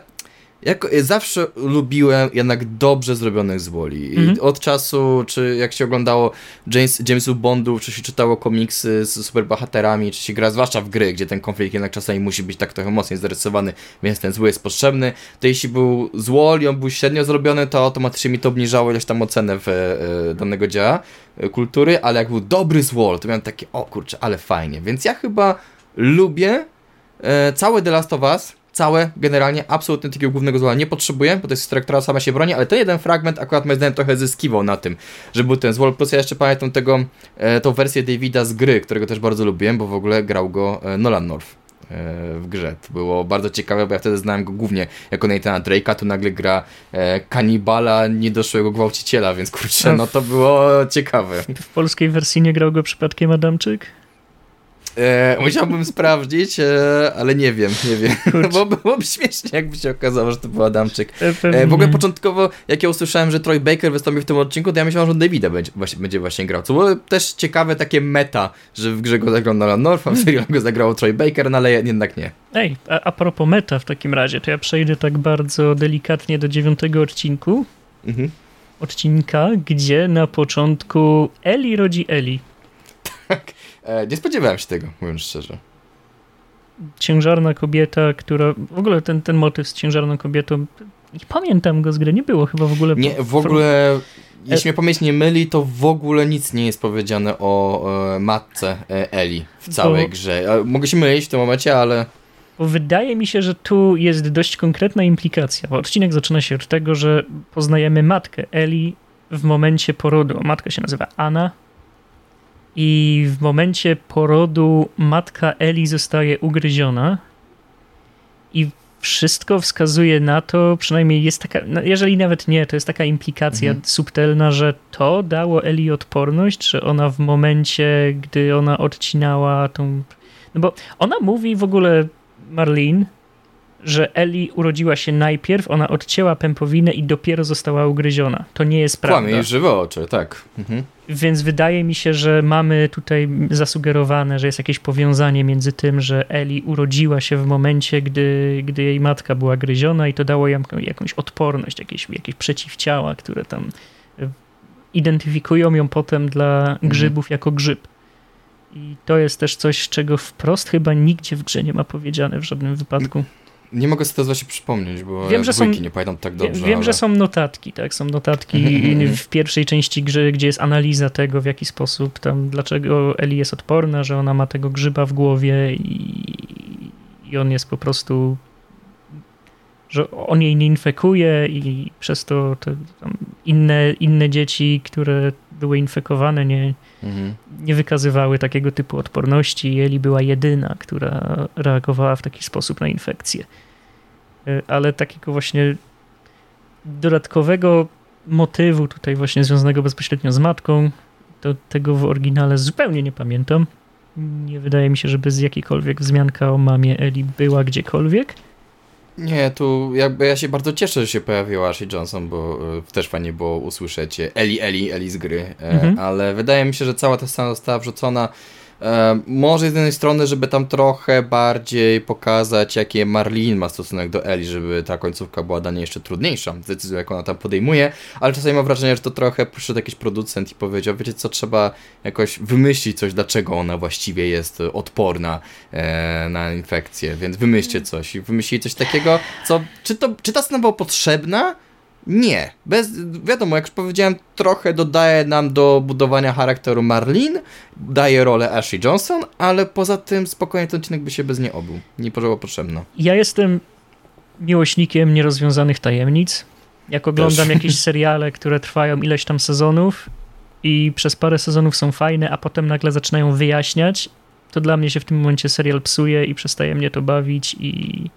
jak, zawsze lubiłem jednak dobrze zrobionych zwoli. Mhm. Od czasu, czy jak się oglądało James, Jamesów Bondów, czy się czytało komiksy z superbohaterami, czy się gra zwłaszcza w gry, gdzie ten konflikt jednak czasami musi być tak trochę mocniej zarysowany, więc ten zły jest potrzebny, to jeśli był złol i on był średnio zrobiony, to automatycznie mi to obniżało ileś tam ocenę w e, danego dzieła e, kultury, ale jak był dobry złol, to miałem takie, o kurczę, ale fajnie. Więc ja chyba lubię e, całe The Last of Us, całe, generalnie, absolutnie takiego głównego zła nie potrzebuję, bo to jest historia, która sama się broni, ale ten jeden fragment akurat moim zdaniem trochę zyskiwał na tym, że był ten złol, plus ja jeszcze pamiętam tego, e, tą wersję Davida z gry, którego też bardzo lubiłem, bo w ogóle grał go e, Nolan North e, w grze. To było bardzo ciekawe, bo ja wtedy znałem go głównie jako Nathana Drake'a, tu nagle gra e, kanibala, niedoszłego gwałciciela, więc kurczę, no to było ciekawe. W polskiej wersji nie grał go przypadkiem Adamczyk? E, musiałbym sprawdzić, e, ale nie wiem, nie wiem. Bo byłoby śmiesznie, jakby się okazało, że to był Adamczyk. E, w ogóle początkowo, jak ja usłyszałem, że Troy Baker wystąpił w tym odcinku, to ja myślałem, że Davida będzie właśnie, będzie właśnie grał. Co było też ciekawe takie meta, że w grze go zagrał Nolan North, a w serialu go zagrał Troy Baker, no ale jednak nie. Ej, a, a propos meta w takim razie, to ja przejdę tak bardzo delikatnie do dziewiątego odcinku. Mhm. Odcinka, gdzie na początku Eli rodzi Eli. Tak. E, nie spodziewałem się tego, mówiąc szczerze. Ciężarna kobieta, która. W ogóle ten, ten motyw z ciężarną kobietą. Nie pamiętam go z gry, nie było chyba w ogóle. Nie, w ogóle. Jeśli mnie pamięć nie myli, to w ogóle nic nie jest powiedziane o e, matce e, Eli w całej Bo... grze. E, mogę się mylić w tym momencie, ale. Bo wydaje mi się, że tu jest dość konkretna implikacja. Bo odcinek zaczyna się od tego, że poznajemy matkę Eli w momencie porodu. Matka się nazywa Anna, i w momencie porodu matka Eli zostaje ugryziona i wszystko wskazuje na to, przynajmniej jest taka, no jeżeli nawet nie, to jest taka implikacja mhm. subtelna, że to dało Eli odporność, że ona w momencie, gdy ona odcinała tą. No bo ona mówi w ogóle, Marlene, że Eli urodziła się najpierw, ona odcięła pępowinę i dopiero została ugryziona. To nie jest prawda. Kłamie żywe oczy, tak. Mhm. Więc wydaje mi się, że mamy tutaj zasugerowane, że jest jakieś powiązanie między tym, że Eli urodziła się w momencie, gdy, gdy jej matka była gryziona i to dało jej jakąś odporność, jakieś, jakieś przeciwciała, które tam e, identyfikują ją potem dla mhm. grzybów mhm. jako grzyb. I to jest też coś, czego wprost chyba nigdzie w grze nie ma powiedziane w żadnym wypadku. Nie mogę sobie to właśnie przypomnieć, bo wiem, że są, nie pamiętam tak dobrze. Wiem, ale... że są notatki, tak? Są notatki w pierwszej części gry, gdzie jest analiza tego, w jaki sposób tam, dlaczego Eli jest odporna, że ona ma tego grzyba w głowie i, i on jest po prostu że on jej nie infekuje i przez to te, inne, inne dzieci, które były infekowane, nie, mhm. nie wykazywały takiego typu odporności. Eli była jedyna, która reagowała w taki sposób na infekcję. E, ale takiego właśnie dodatkowego motywu tutaj właśnie związanego bezpośrednio z matką, to tego w oryginale zupełnie nie pamiętam. Nie wydaje mi się, żeby z jakiejkolwiek wzmianka o mamie Eli była gdziekolwiek. Nie, tu jakby ja się bardzo cieszę, że się pojawiła Ashley Johnson, bo y, też fajnie było usłyszeć Eli, Eli, Eli z gry, e, mhm. ale wydaje mi się, że cała ta scena została wrzucona E, może z jednej strony, żeby tam trochę bardziej pokazać, jakie Marlin ma stosunek do Eli, żeby ta końcówka była dla niej jeszcze trudniejsza, decyzją, jaką ona tam podejmuje, ale czasami mam wrażenie, że to trochę przyszedł jakiś producent i powiedział, wiecie co, trzeba jakoś wymyślić coś, dlaczego ona właściwie jest odporna e, na infekcję, więc wymyślcie coś i wymyślili coś takiego, co, czy, to, czy ta scena była potrzebna? Nie. Bez, wiadomo, jak już powiedziałem, trochę dodaje nam do budowania charakteru Marlin, daje rolę Ashley Johnson, ale poza tym spokojnie ten odcinek by się bez niej obył. Nie było potrzebne. Ja jestem miłośnikiem nierozwiązanych tajemnic. Jak oglądam Też. jakieś seriale, które trwają ileś tam sezonów i przez parę sezonów są fajne, a potem nagle zaczynają wyjaśniać, to dla mnie się w tym momencie serial psuje i przestaje mnie to bawić i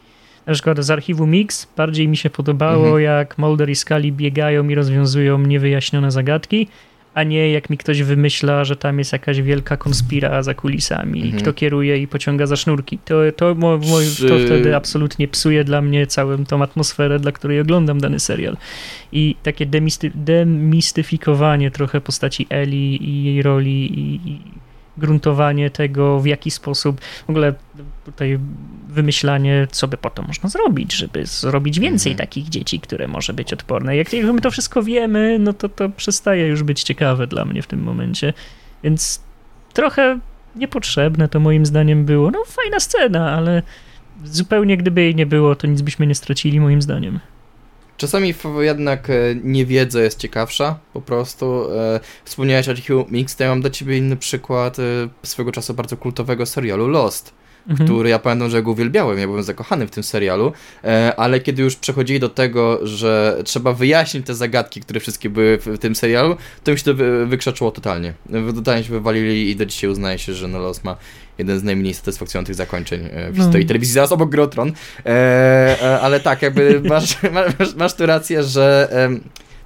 na przykład z archiwum Mix bardziej mi się podobało, mhm. jak Mulder i Scully biegają i rozwiązują niewyjaśnione zagadki, a nie jak mi ktoś wymyśla, że tam jest jakaś wielka konspira za kulisami, mhm. kto kieruje i pociąga za sznurki. To, to, mo, mo, to wtedy absolutnie psuje dla mnie całą tą atmosferę, dla której oglądam dany serial. I takie demisty, demistyfikowanie trochę postaci Eli i jej roli i, i gruntowanie tego, w jaki sposób, w ogóle tutaj wymyślanie, co by potem można zrobić, żeby zrobić więcej mhm. takich dzieci, które może być odporne. Jak, jak my to wszystko wiemy, no to to przestaje już być ciekawe dla mnie w tym momencie. Więc trochę niepotrzebne to moim zdaniem było. No fajna scena, ale zupełnie gdyby jej nie było, to nic byśmy nie stracili moim zdaniem. Czasami jednak e, niewiedza jest ciekawsza, po prostu. E, wspomniałeś o Hugh Mix, to ja mam dla ciebie inny przykład e, swego czasu bardzo kultowego serialu Lost mhm. który ja pamiętam, że go uwielbiałem, ja byłem zakochany w tym serialu, e, ale kiedy już przechodzili do tego, że trzeba wyjaśnić te zagadki, które wszystkie były w, tym serialu, to mi się to wy, wykrzaczyło totalnie. Totalnie się wywalili i do dzisiaj uznaje się, że Los ma jeden z najmniej satysfakcjonujących zakończeń e, w historii no. telewizji, zaraz obok Grotron. E, e, ale tak, jakby masz, masz, masz tu rację, że e,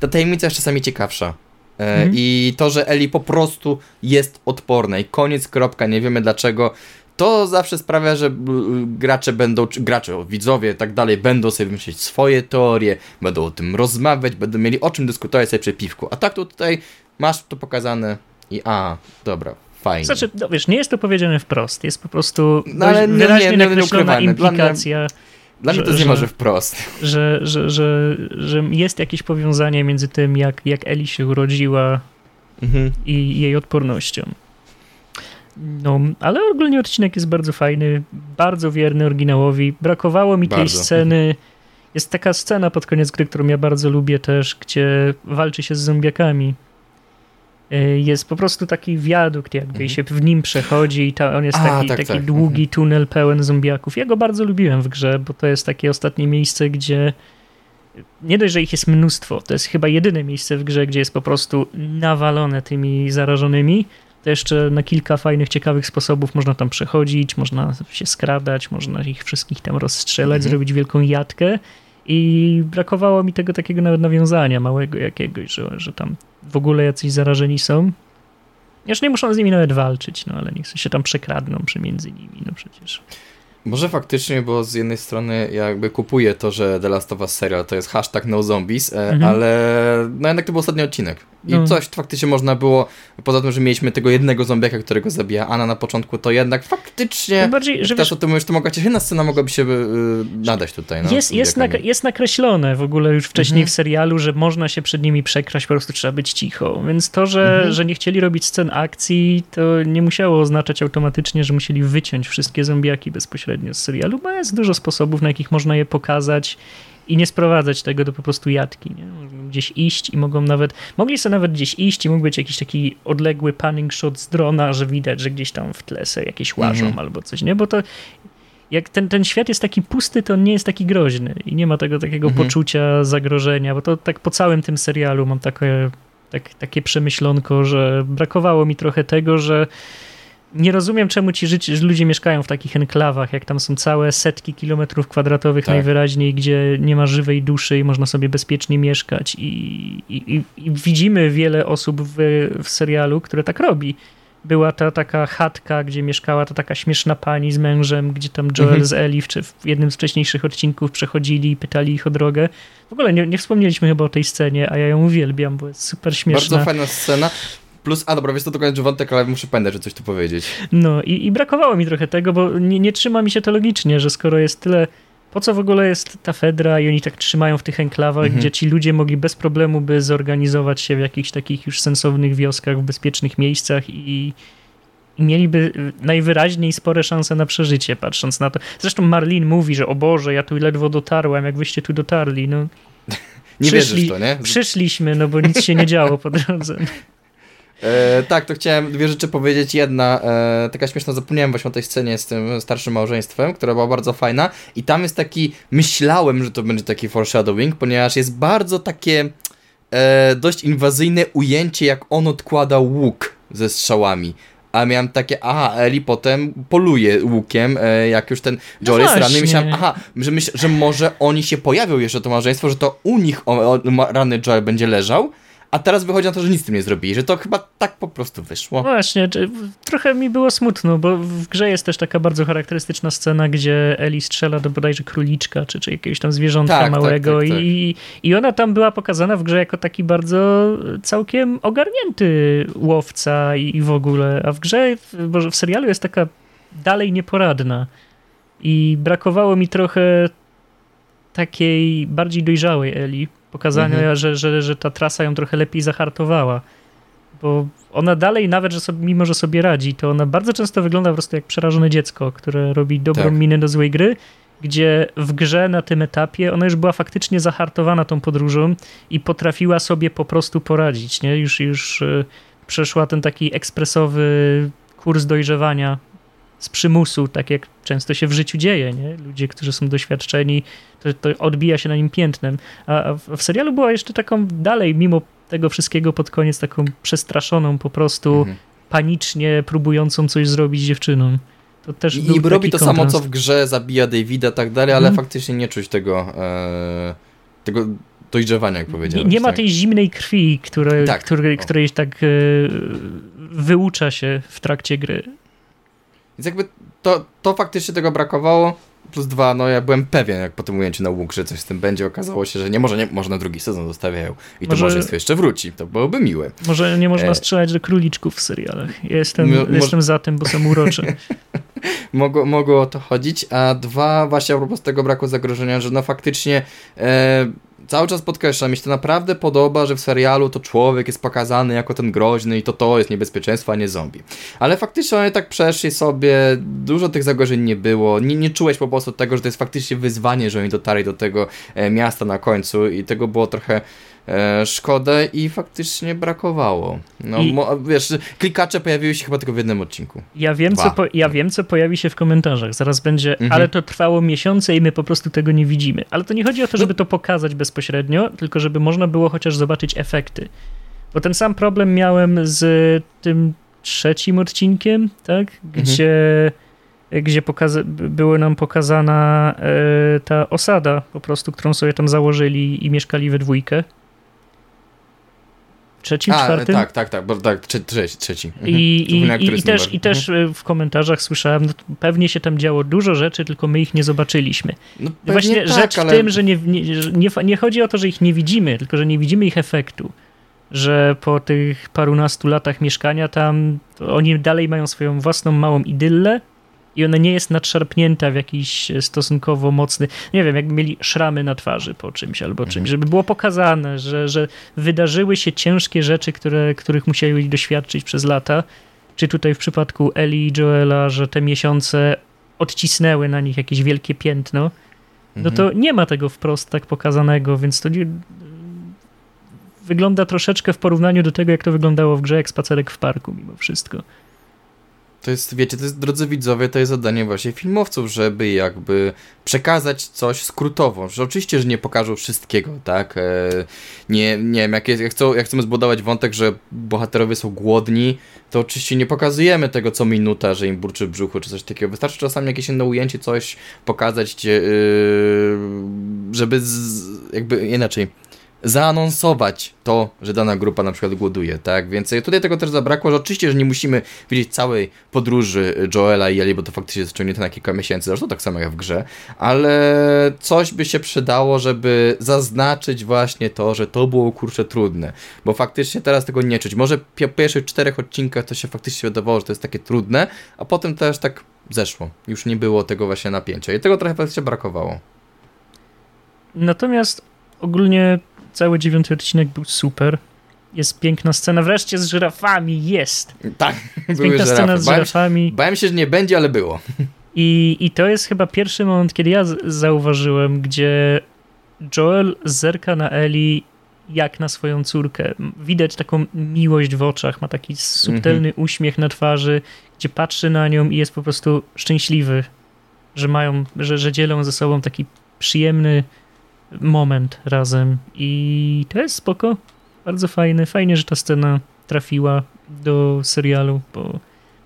ta tajemnica jest czasami ciekawsza. Mm. I to, że Eli po prostu jest odporna i koniec, kropka, nie wiemy dlaczego, to zawsze sprawia, że gracze będą, czy gracze, widzowie i tak dalej, będą sobie wymyśleć swoje teorie, będą o tym rozmawiać, będą mieli o czym dyskutować sobie przy piwku. A tak to tutaj masz to pokazane i a, dobra, fajnie. Znaczy, no wiesz, nie jest to powiedziane wprost, jest po prostu no, ale nie, wyraźnie nie, nie, nakreślona implikacja. Dla mnie, to jest niemalże wprost. Że, że, że, że jest jakieś powiązanie między tym, jak, jak Eli się urodziła mhm. i jej odpornością. No, ale ogólnie odcinek jest bardzo fajny, bardzo wierny oryginałowi. Brakowało mi bardzo. tej sceny. Jest taka scena pod koniec gry, którą ja bardzo lubię też, gdzie walczy się z zombiakami. E, jest po prostu taki wiadukt, jakby mhm. się w nim przechodzi i ta, on jest A, taki, tak, taki tak. długi mhm. tunel pełen zombiaków. Ja go bardzo lubiłem w grze, bo to jest takie ostatnie miejsce, gdzie nie dość, że ich jest mnóstwo, to jest chyba jedyne miejsce w grze, gdzie jest po prostu nawalone tymi zarażonymi, to jeszcze na kilka fajnych, ciekawych sposobów można tam przechodzić, można się skradać, można ich wszystkich tam rozstrzelać, mhm. zrobić wielką jatkę. I brakowało mi tego takiego nawet nawiązania małego jakiegoś, że, że tam w ogóle jacyś zarażeni są. Już nie muszą z nimi nawet walczyć, no ale niech się tam przekradną przemiędzy nimi, no przecież. Może faktycznie, bo z jednej strony jakby kupuję to, że The Last of Us serial to jest hashtag no zombies, e, mhm. ale no jednak to był ostatni odcinek. I no. coś faktycznie można było, poza tym, że mieliśmy tego jednego zombiaka, którego zabija Anna na początku, to jednak faktycznie, bardziej, że też wiesz, o tym mówisz, to mogła jedna scena mogłaby się y, nadać tutaj. No, jest, jest, nak jest nakreślone w ogóle już wcześniej mhm. w serialu, że można się przed nimi przekraść, po prostu trzeba być cicho. Więc to, że, mhm. że nie chcieli robić scen akcji, to nie musiało oznaczać automatycznie, że musieli wyciąć wszystkie zombiaki bezpośrednio z serialu, bo jest dużo sposobów, na jakich można je pokazać i nie sprowadzać tego do po prostu jatki. Nie? Mogą gdzieś iść i mogą nawet, mogli sobie nawet gdzieś iść i mógł być jakiś taki odległy panning shot z drona, że widać, że gdzieś tam w tle sobie jakieś łażą mhm. albo coś, nie? Bo to jak ten, ten świat jest taki pusty, to on nie jest taki groźny i nie ma tego takiego mhm. poczucia zagrożenia, bo to tak po całym tym serialu mam takie, tak, takie przemyślonko, że brakowało mi trochę tego, że nie rozumiem, czemu ci żyć, ludzie mieszkają w takich enklawach, jak tam są całe setki kilometrów kwadratowych tak. najwyraźniej, gdzie nie ma żywej duszy i można sobie bezpiecznie mieszkać. I, i, i widzimy wiele osób w, w serialu, które tak robi. Była ta taka chatka, gdzie mieszkała ta taka śmieszna pani z mężem, gdzie tam Joel mhm. z Elif, czy w jednym z wcześniejszych odcinków przechodzili i pytali ich o drogę. W ogóle nie, nie wspomnieliśmy chyba o tej scenie, a ja ją uwielbiam, bo jest super śmieszna. Bardzo fajna scena. Plus, a dobra, wiesz to kończy wątek, ale muszę pamiętać, że coś tu powiedzieć. No i, i brakowało mi trochę tego, bo nie, nie trzyma mi się to logicznie, że skoro jest tyle po co w ogóle jest ta Fedra i oni tak trzymają w tych enklawach, mhm. gdzie ci ludzie mogli bez problemu by zorganizować się w jakichś takich już sensownych wioskach, w bezpiecznych miejscach i, i mieliby najwyraźniej spore szanse na przeżycie, patrząc na to. Zresztą Marlin mówi, że o Boże, ja tu ledwo dotarłem, jak wyście tu dotarli, no. Nie Przyszli, wierzysz to, nie? Przyszliśmy, no bo nic się nie działo po drodze. E, tak, to chciałem dwie rzeczy powiedzieć. Jedna, e, taka śmieszna, zapomniałem właśnie o tej scenie z tym starszym małżeństwem, która była bardzo fajna. I tam jest taki, myślałem, że to będzie taki foreshadowing, ponieważ jest bardzo takie e, dość inwazyjne ujęcie, jak on odkłada łuk ze strzałami. A miałem takie, aha, Eli potem poluje łukiem, e, jak już ten Joel no jest ranny, myślałem, aha, że, myśl, że może oni się pojawią jeszcze to małżeństwo, że to u nich o, o, ranny Joel będzie leżał, a teraz wychodzi na to, że nic z tym nie zrobili, że to chyba tak po prostu wyszło. Właśnie, trochę mi było smutno, bo w grze jest też taka bardzo charakterystyczna scena, gdzie Eli strzela do bodajże króliczka, czy, czy jakiegoś tam zwierzątka tak, tak małego tak, tak, i, i ona tam była pokazana w grze jako taki bardzo całkiem ogarnięty łowca i, i w ogóle, a w grze, bo w serialu jest taka dalej nieporadna i brakowało mi trochę takiej bardziej dojrzałej Eli, pokazania, mhm. że, że, że ta trasa ją trochę lepiej zahartowała. Bo ona dalej, nawet że sobie, mimo że sobie radzi, to ona bardzo często wygląda po prostu jak przerażone dziecko, które robi dobrą tak. minę do złej gry, gdzie w grze na tym etapie ona już była faktycznie zahartowana tą podróżą i potrafiła sobie po prostu poradzić. Nie? Już, już e, przeszła ten taki ekspresowy kurs dojrzewania z przymusu, tak jak często się w życiu dzieje, nie? Ludzie, którzy są doświadczeni, to, to odbija się na nim piętnem. A w, w serialu była jeszcze taką dalej, mimo tego wszystkiego pod koniec, taką przestraszoną po prostu, mhm. panicznie próbującą coś zrobić dziewczyną. To też I, i robi to kontrast. samo, co w grze, zabija Davida, tak dalej, ale mhm. faktycznie nie czuć tego, e, tego dojrzewania, jak powiedziałem. Nie, nie ma tej zimnej krwi, które, tak. której, której tak e, wyucza się w trakcie gry. Więc jakby to, to faktycznie tego brakowało. Plus dwa, no ja byłem pewien, jak po tym ujęciu na łuk, że coś z tym będzie. Okazało się, że nie może, nie, może na drugi sezon zostawiają. I może, to może jeszcze wróci. To byłoby miłe. Może nie można e... strzelać do króliczków w serialach. Ja jestem, jestem za tym, bo są urocze. mogło, mogło o to chodzić. A dwa, właśnie a propos tego braku zagrożenia, że no faktycznie e, cały czas podkreślam, mi się to naprawdę podoba, że w serialu to człowiek jest pokazany jako ten groźny i to to jest niebezpieczeństwo, a nie zombie. Ale faktycznie oni tak przeszli sobie, dużo tych zagrożeń nie było, nie, nie czułeś po prostu tego, że to jest faktycznie wyzwanie, że oni dotarli do tego e, miasta na końcu i tego było trochę szkodę i faktycznie brakowało. No, I... mo, wiesz, klikacze pojawiły się chyba tylko w jednym odcinku. Ja wiem, co po, ja wiem, co pojawi się w komentarzach. Zaraz będzie, mhm. ale to trwało miesiące i my po prostu tego nie widzimy. Ale to nie chodzi o to, żeby no. to pokazać bezpośrednio, tylko żeby można było chociaż zobaczyć efekty. Bo ten sam problem miałem z tym trzecim odcinkiem, tak? Gdzie, mhm. gdzie pokaza- była nam pokazana e, ta osada po prostu, którą sobie tam założyli i mieszkali we dwójkę trzecim, A, czwartym? Tak, tak, tak, bo, tak trzeci. trzeci. Mhm. I, i, i, i, też, I też mhm. w komentarzach słyszałem, no, pewnie się tam działo dużo rzeczy, tylko my ich nie zobaczyliśmy. No, właśnie tak, rzecz ale... w tym, że nie, nie, nie, nie chodzi o to, że ich nie widzimy, tylko że nie widzimy ich efektu. Że po tych parunastu latach mieszkania tam, oni dalej mają swoją własną małą idyllę, i ona nie jest nadszarpnięta w jakiś stosunkowo mocny, nie wiem, jakby mieli szramy na twarzy po czymś albo mhm. czymś, żeby było pokazane, że, że wydarzyły się ciężkie rzeczy, które, których musieli doświadczyć przez lata. Czy tutaj w przypadku Eli i Joela, że te miesiące odcisnęły na nich jakieś wielkie piętno, no to mhm. nie ma tego wprost tak pokazanego, więc to nie, wygląda troszeczkę w porównaniu do tego, jak to wyglądało w grze, jak spacerek w parku mimo wszystko. To jest, wiecie, to jest, drodzy widzowie, to jest zadanie właśnie filmowców, żeby jakby przekazać coś skrótowo. Że oczywiście, że nie pokażą wszystkiego, tak? E, nie, nie wiem, jak, jak, chcą, jak chcemy zbudować wątek, że bohaterowie są głodni, to oczywiście nie pokazujemy tego co minuta, że im burczy brzuchu czy coś takiego. Wystarczy czasami jakieś inne ujęcie, coś pokazać, yy, żeby z, jakby inaczej zaanonsować to, że dana grupa na przykład głoduje, tak? Więc tutaj tego też zabrakło, że oczywiście, że nie musimy widzieć całej podróży Joela i Eli, bo to faktycznie jest ciągnięte na kilka miesięcy, zresztą tak samo jak w grze, ale coś by się przydało, żeby zaznaczyć właśnie to, że to było kurczę trudne, bo faktycznie teraz tego nie czuć. Może po pierwszych czterech odcinkach to się faktycznie wydawało, że to jest takie trudne, a potem też tak zeszło. Już nie było tego właśnie napięcia i tego trochę faktycznie brakowało. Natomiast ogólnie Cały dziewiąty odcinek był super. Jest piękna scena, wreszcie z żyrafami, jest. Tak, jest piękna żyrafy. scena z żyrafami. Bałem się, że nie będzie, ale było. I, I to jest chyba pierwszy moment, kiedy ja zauważyłem, gdzie Joel zerka na Eli jak na swoją córkę. Widać taką miłość w oczach, ma taki subtelny -hmm. uśmiech na twarzy, gdzie patrzy na nią i jest po prostu szczęśliwy, że mają, że, że dzielą ze sobą taki przyjemny moment razem i to jest spoko, bardzo fajne. Fajnie, że ta scena trafiła do serialu, bo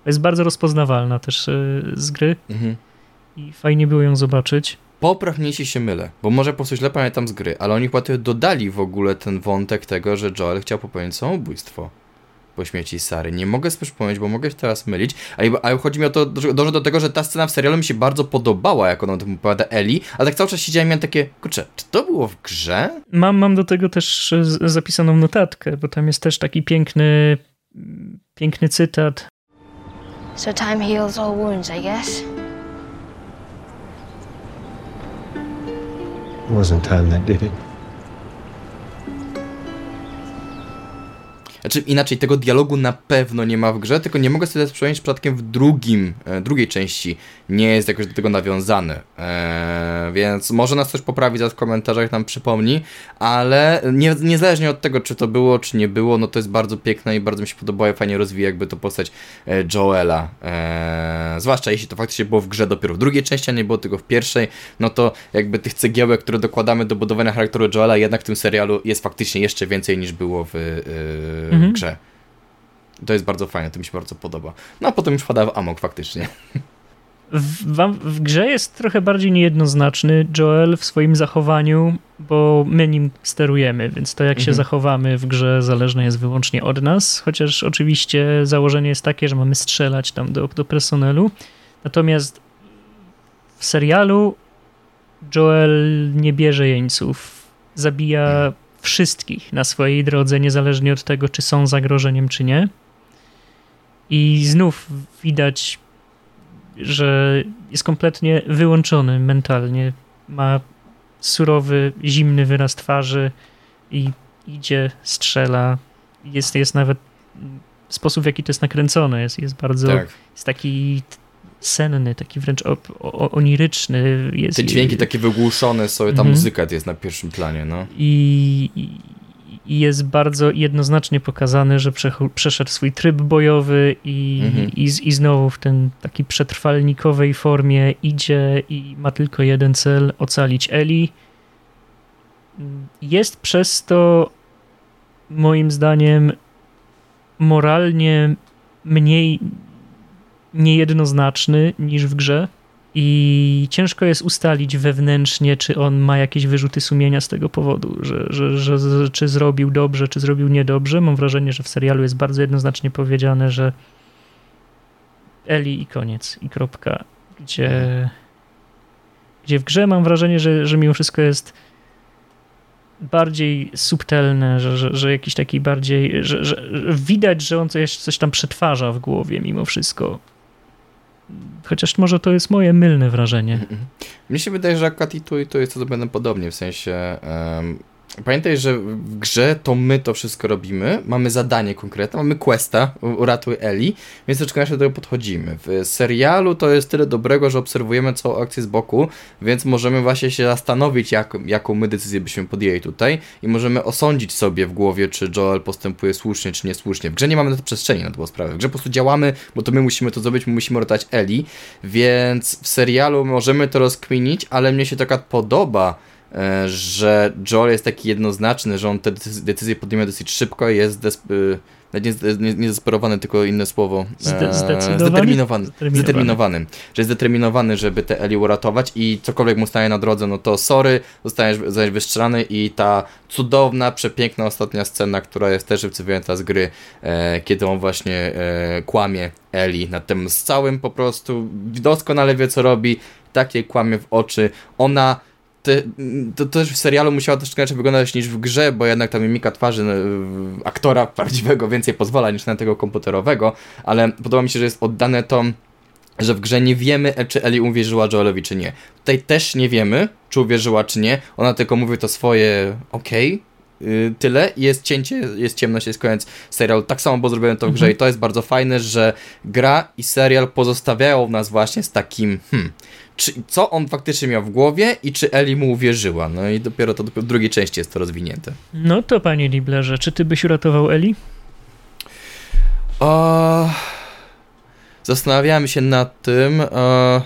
jest bardzo rozpoznawalna też e, z gry mhm. i fajnie było ją zobaczyć. Popraw mnie, jeśli się mylę, bo może po prostu źle pamiętam z gry, ale oni chyba dodali w ogóle ten wątek tego, że Joel chciał popełnić samobójstwo po śmierci Sary. Nie mogę sobie przypomnieć, bo mogę się teraz mylić, ale, ale chodzi mi o to, dążę do tego, że ta scena w serialu mi się bardzo podobała, jak ona o tym opowiada Eli, ale tak cały czas siedziałem i miałem takie, kurczę, czy to było w grze? Mam, mam do tego też zapisaną notatkę, bo tam jest też taki piękny, piękny cytat. So time heals all wounds, I guess. It wasn't time that did it. Znaczy inaczej, tego dialogu na pewno nie ma w grze, tylko nie mogę sobie przypomnieć przypadkiem w drugim, e, drugiej części nie jest jakoś do tego nawiązany. Eee, więc może nas coś poprawi za w komentarzach, nam przypomni, ale nie, niezależnie od tego, czy to było, czy nie było, no to jest bardzo piękne i bardzo mi się podobało, fajnie rozwija jakby to postać e, Joela. Zwłaszcza jeśli to faktycznie było w grze dopiero w drugiej części, a nie było tylko w pierwszej, no to jakby tych cegiełek, które dokładamy do budowania charakteru Joela, jednak w tym serialu jest faktycznie jeszcze więcej niż było w, e, mhm. grze. To jest bardzo fajne, to mi się bardzo podoba. No a potem już wpada w amok faktycznie. W, w, grze jest trochę bardziej niejednoznaczny Joel w swoim zachowaniu, bo my nim sterujemy, więc to jak mhm. się zachowamy w grze zależne jest wyłącznie od nas, chociaż oczywiście założenie jest takie, że mamy strzelać tam do, do personelu. Natomiast w serialu Joel nie bierze jeńców, zabija mhm. Wszystkich na swojej drodze, niezależnie od tego, czy są zagrożeniem, czy nie. I znów widać że jest kompletnie wyłączony mentalnie. Ma surowy, zimny wyraz twarzy i idzie, strzela. Jest, jest nawet sposób, w jaki to jest nakręcone, jest, jest bardzo, tak. jest taki senny, taki wręcz oniryczny. Jest, Te dźwięki takie wygłuszone są, ta mhm. muzyka jest na pierwszym planie, no. I, i jest bardzo jednoznacznie pokazane, że przeszedł swój tryb bojowy i, mhm. i, i znowu w ten taki przetrwalnikowej formie idzie i ma tylko jeden cel ocalić Eli. Jest przez to moim zdaniem moralnie mniej niejednoznaczny niż w grze i ciężko jest ustalić wewnętrznie, czy on ma jakieś wyrzuty sumienia z tego powodu, że, że, że, że, czy zrobił dobrze, czy zrobił niedobrze. Mam wrażenie, że w serialu jest bardzo jednoznacznie powiedziane, że Eli i koniec, i kropka. Gdzie, gdzie w grze mam wrażenie, że, że mimo wszystko jest bardziej subtelne, że, że, że jakiś taki bardziej, że, że widać, że on coś, coś tam przetwarza w głowie mimo wszystko Chociaż może to jest moje mylne wrażenie. Mhm. Mnie się wydaje, że akurat i tu, i tu jest to będę podobnie, w sensie um, Pamiętaj, że w grze to my to wszystko robimy, mamy zadanie konkretne, mamy questa, uratuj Eli, więc troszeczkę do tego podchodzimy. W serialu to jest tyle dobrego, że obserwujemy całą akcję z boku, więc możemy właśnie się zastanowić, jak, jaką my decyzję byśmy podjęli tutaj i możemy osądzić sobie w głowie, czy Joel postępuje słusznie, czy niesłusznie. W grze nie mamy na to przestrzeni na tą sprawę. W grze po prostu działamy, bo to my musimy to zrobić, my musimy uratować Eli, więc w serialu możemy to rozkminić, ale mnie się taka podoba, że Joel jest taki jednoznaczny, że on te decyzje podejmuje dosyć szybko i jest desp- nie, nie, zdesperowany, tylko inne słowo. E, zdeterminowany? Zdeterminowany. Zdeterminowany. Że jest zdeterminowany, żeby te Eli uratować i cokolwiek mu stanie na drodze, no to sorry, zostajesz, zostajesz wystrzelany i ta cudowna, przepiękna ostatnia scena, która jest też wycofnięta z gry, e, kiedy on właśnie e, kłamie Eli nad tym z całym po prostu, doskonale wie co robi, takie kłamie w oczy. Ona te, to, też w serialu musiało troszkę inaczej wyglądać niż w grze, bo jednak ta mimika twarzy no, aktora prawdziwego więcej pozwala niż na tego komputerowego, ale podoba mi się, że jest oddane to, że w grze nie wiemy, czy Eli uwierzyła Joelowi, czy nie. Tutaj też nie wiemy, czy uwierzyła, czy nie. Ona tylko mówi to swoje okej, okay, tyle. Jest cięcie, jest ciemność, jest koniec serialu. Tak samo było zrobione to w grze mhm. i to jest bardzo fajne, że gra i serial pozostawiają nas właśnie z takim hmm, czy, co on faktycznie miał w głowie i czy Eli mu uwierzyła. No i dopiero to dopiero w drugiej części jest to rozwinięte. No to panie Liblerze, czy ty byś uratował Eli? O... Zastanawiałem się nad tym. O...